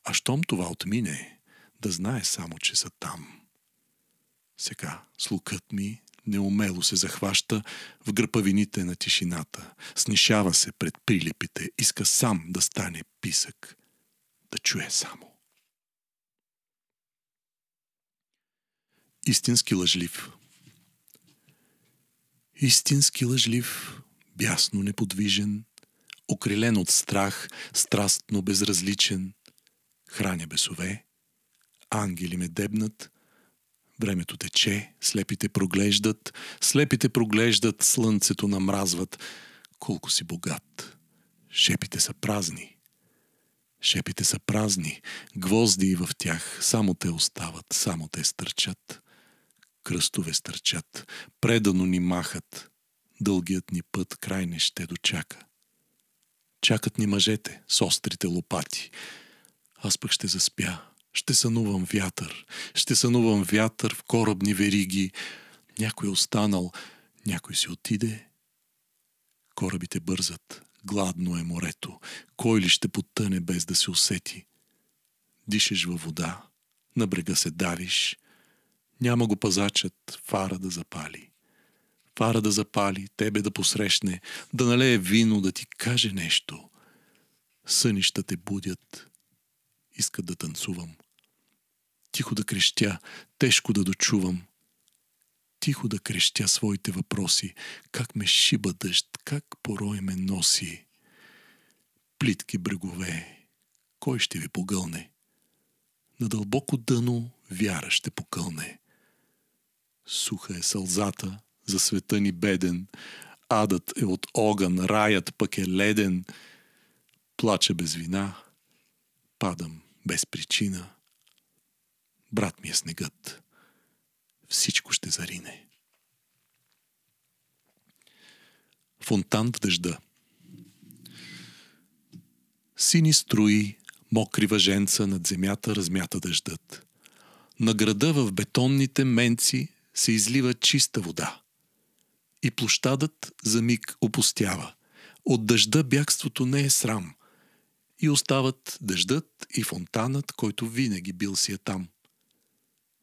а щом това отмине, да знае само, че са там. Сега слукът ми неумело се захваща в гърпавините на тишината, снишава се пред прилепите, иска сам да стане писък, да чуе само. Истински лъжлив – Истински лъжлив, бясно неподвижен, окрилен от страх, страстно безразличен, храня бесове, ангели ме дебнат, времето тече, слепите проглеждат, слепите проглеждат, слънцето намразват. Колко си богат! Шепите са празни. Шепите са празни, гвозди в тях, само те остават, само те стърчат. Кръстове стърчат, предано ни махат, дългият ни път край не ще дочака. Чакат ни мъжете с острите лопати. Аз пък ще заспя, ще сънувам вятър, ще сънувам вятър в корабни вериги. Някой е останал, някой си отиде. Корабите бързат, Гладно е морето. Кой ли ще потъне без да се усети? Дишеш във вода, на брега се давиш. Няма го пазачът, фара да запали. Фара да запали, тебе да посрещне, да налее вино, да ти каже нещо. Сънища те будят, искат да танцувам. Тихо да крещя, тежко да дочувам – тихо да крещя своите въпроси, как ме шиба дъжд, как порой ме носи. Плитки брегове, кой ще ви погълне? На дълбоко дъно вяра ще покълне. Суха е сълзата, за света ни беден, адът е от огън, раят пък е леден. Плача без вина, падам без причина. Брат ми е снегът всичко ще зарине. Фонтан в дъжда Сини струи, мокри въженца над земята размята дъждът. На града в бетонните менци се излива чиста вода. И площадът за миг опустява. От дъжда бягството не е срам. И остават дъждът и фонтанът, който винаги бил си е там –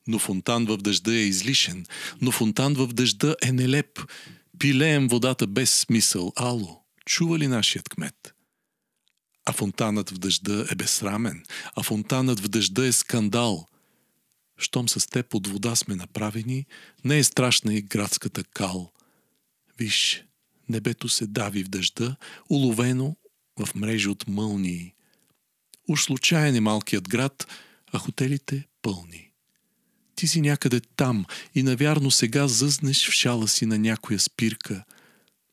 но фонтан в дъжда е излишен, но фонтан в дъжда е нелеп. Пилеем водата без смисъл. Ало, чува ли нашият кмет? А фонтанът в дъжда е безсрамен, а фонтанът в дъжда е скандал. Щом с теб от вода сме направени, не е страшна и градската кал. Виж, небето се дави в дъжда, уловено в мрежи от мълнии. Уж случайен е малкият град, а хотелите пълни. Ти си някъде там и навярно сега зъзнеш в шала си на някоя спирка.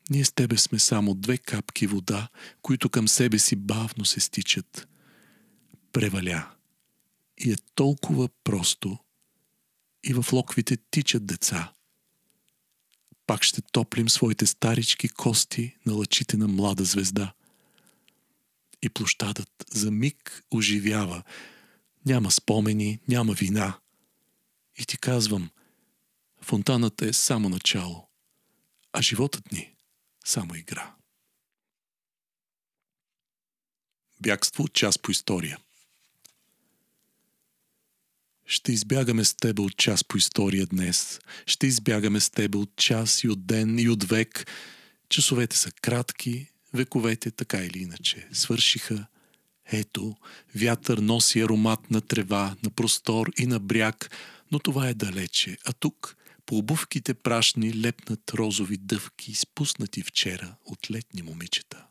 Ние с тебе сме само две капки вода, които към себе си бавно се стичат. Преваля. И е толкова просто. И в локвите тичат деца. Пак ще топлим своите старички кости на лъчите на млада звезда. И площадът за миг оживява. Няма спомени, няма вина – и ти казвам, фонтанът е само начало, а животът ни само игра. Бягство час по история. Ще избягаме с тебе от час по история днес. Ще избягаме с тебе от час и от ден и от век. Часовете са кратки, вековете така или иначе свършиха. Ето, вятър носи аромат на трева, на простор и на бряг – но това е далече, а тук по обувките прашни лепнат розови дъвки, спуснати вчера от летни момичета.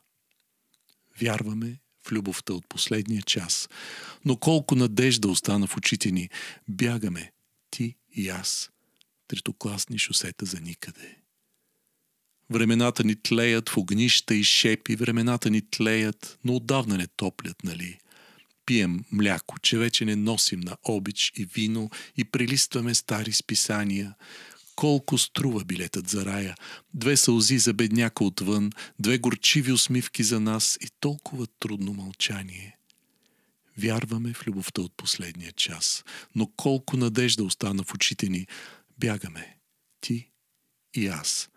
Вярваме в любовта от последния час, но колко надежда остана в очите ни, бягаме, ти и аз, третокласни шосета за никъде. Времената ни тлеят в огнища и шепи, времената ни тлеят, но отдавна не топлят, нали? Пием мляко, че вече не носим на обич и вино и прелистваме стари списания. Колко струва билетът за рая? Две сълзи за бедняка отвън, две горчиви усмивки за нас и толкова трудно мълчание. Вярваме в любовта от последния час, но колко надежда остана в очите ни. Бягаме, ти и аз.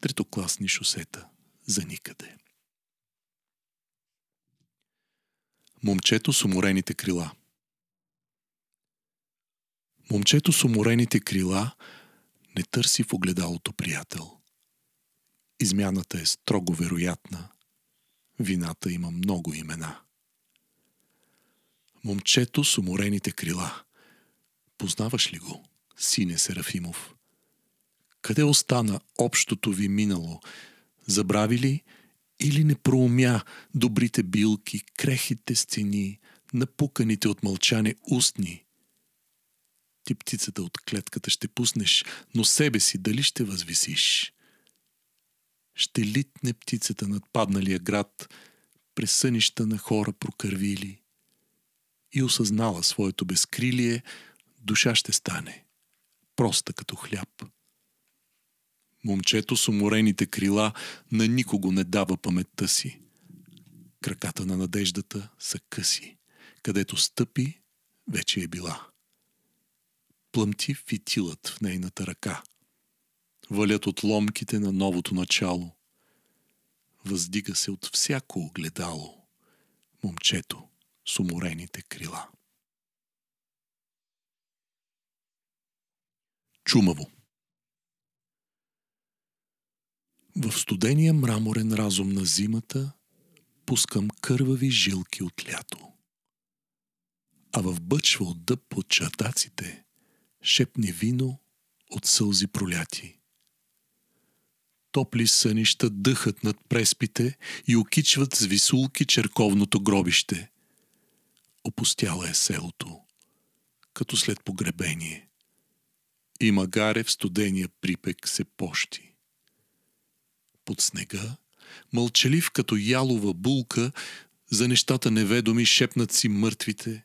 Третокласни шосета за никъде. Момчето с уморените крила Момчето с уморените крила не търси в огледалото приятел. Измяната е строго вероятна. Вината има много имена. Момчето с уморените крила. Познаваш ли го, сине Серафимов? Къде остана общото ви минало? Забрави ли или не проумя добрите билки, крехите стени, напуканите от мълчане устни? Ти птицата от клетката ще пуснеш, но себе си дали ще възвисиш? Ще литне птицата над падналия град, през сънища на хора прокървили и осъзнала своето безкрилие, душа ще стане, проста като хляб. Момчето с уморените крила на никого не дава паметта си. Краката на надеждата са къси. Където стъпи, вече е била. Плъмти фитилът в нейната ръка. Валят от ломките на новото начало. Въздига се от всяко огледало. Момчето с уморените крила. Чумаво В студения мраморен разум на зимата пускам кървави жилки от лято. А в бъчва от дъб под чатаците шепне вино от сълзи проляти. Топли сънища дъхат над преспите и окичват с висулки черковното гробище. Опустяла е селото, като след погребение. И магаре в студения припек се пощи под снега, мълчалив като ялова булка, за нещата неведоми шепнат си мъртвите.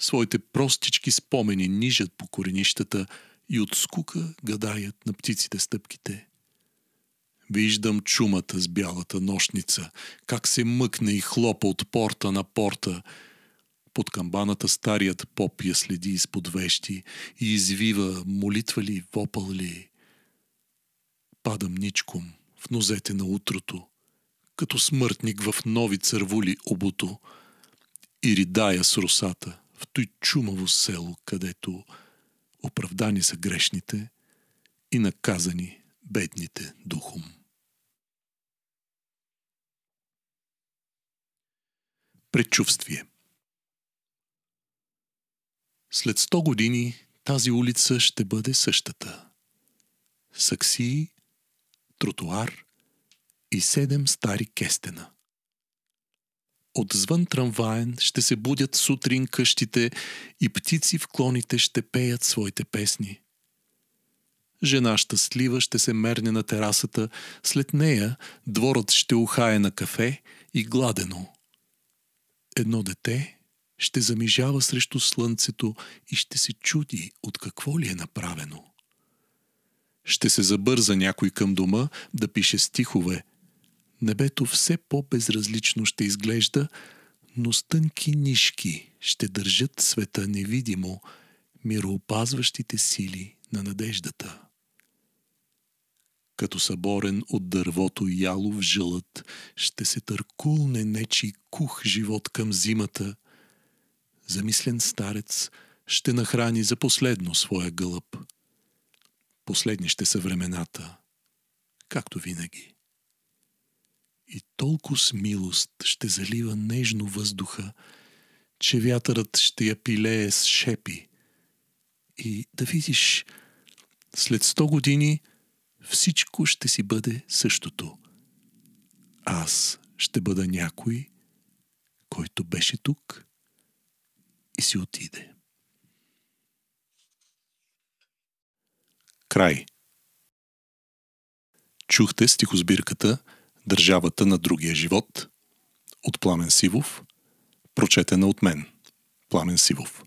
Своите простички спомени нижат по коренищата и от скука гадаят на птиците стъпките. Виждам чумата с бялата нощница, как се мъкне и хлопа от порта на порта. Под камбаната старият поп я следи изпод вещи и извива, молитва ли, вопъл ли. Падам ничком, в нозете на утрото, като смъртник в нови цървули обуто и ридая с русата в той чумаво село, където оправдани са грешните и наказани бедните духом. Предчувствие След сто години тази улица ще бъде същата. Саксии тротуар и седем стари кестена. Отзвън трамваен ще се будят сутрин къщите и птици в клоните ще пеят своите песни. Жена щастлива ще се мерне на терасата, след нея дворът ще ухае на кафе и гладено. Едно дете ще замижава срещу слънцето и ще се чуди от какво ли е направено. Ще се забърза някой към дома да пише стихове. Небето все по-безразлично ще изглежда, но с тънки нишки ще държат света невидимо мироопазващите сили на надеждата. Като съборен от дървото ялов жълът, ще се търкулне нечи кух живот към зимата. Замислен старец ще нахрани за последно своя гълъб – Последни ще са времената, както винаги. И толкова с милост ще залива нежно въздуха, че вятърът ще я пилее с шепи. И да видиш, след сто години всичко ще си бъде същото. Аз ще бъда някой, който беше тук и си отиде. Край. Чухте стихосбирката Държавата на другия живот от Пламен Сивов, прочетена от мен, Пламен Сивов.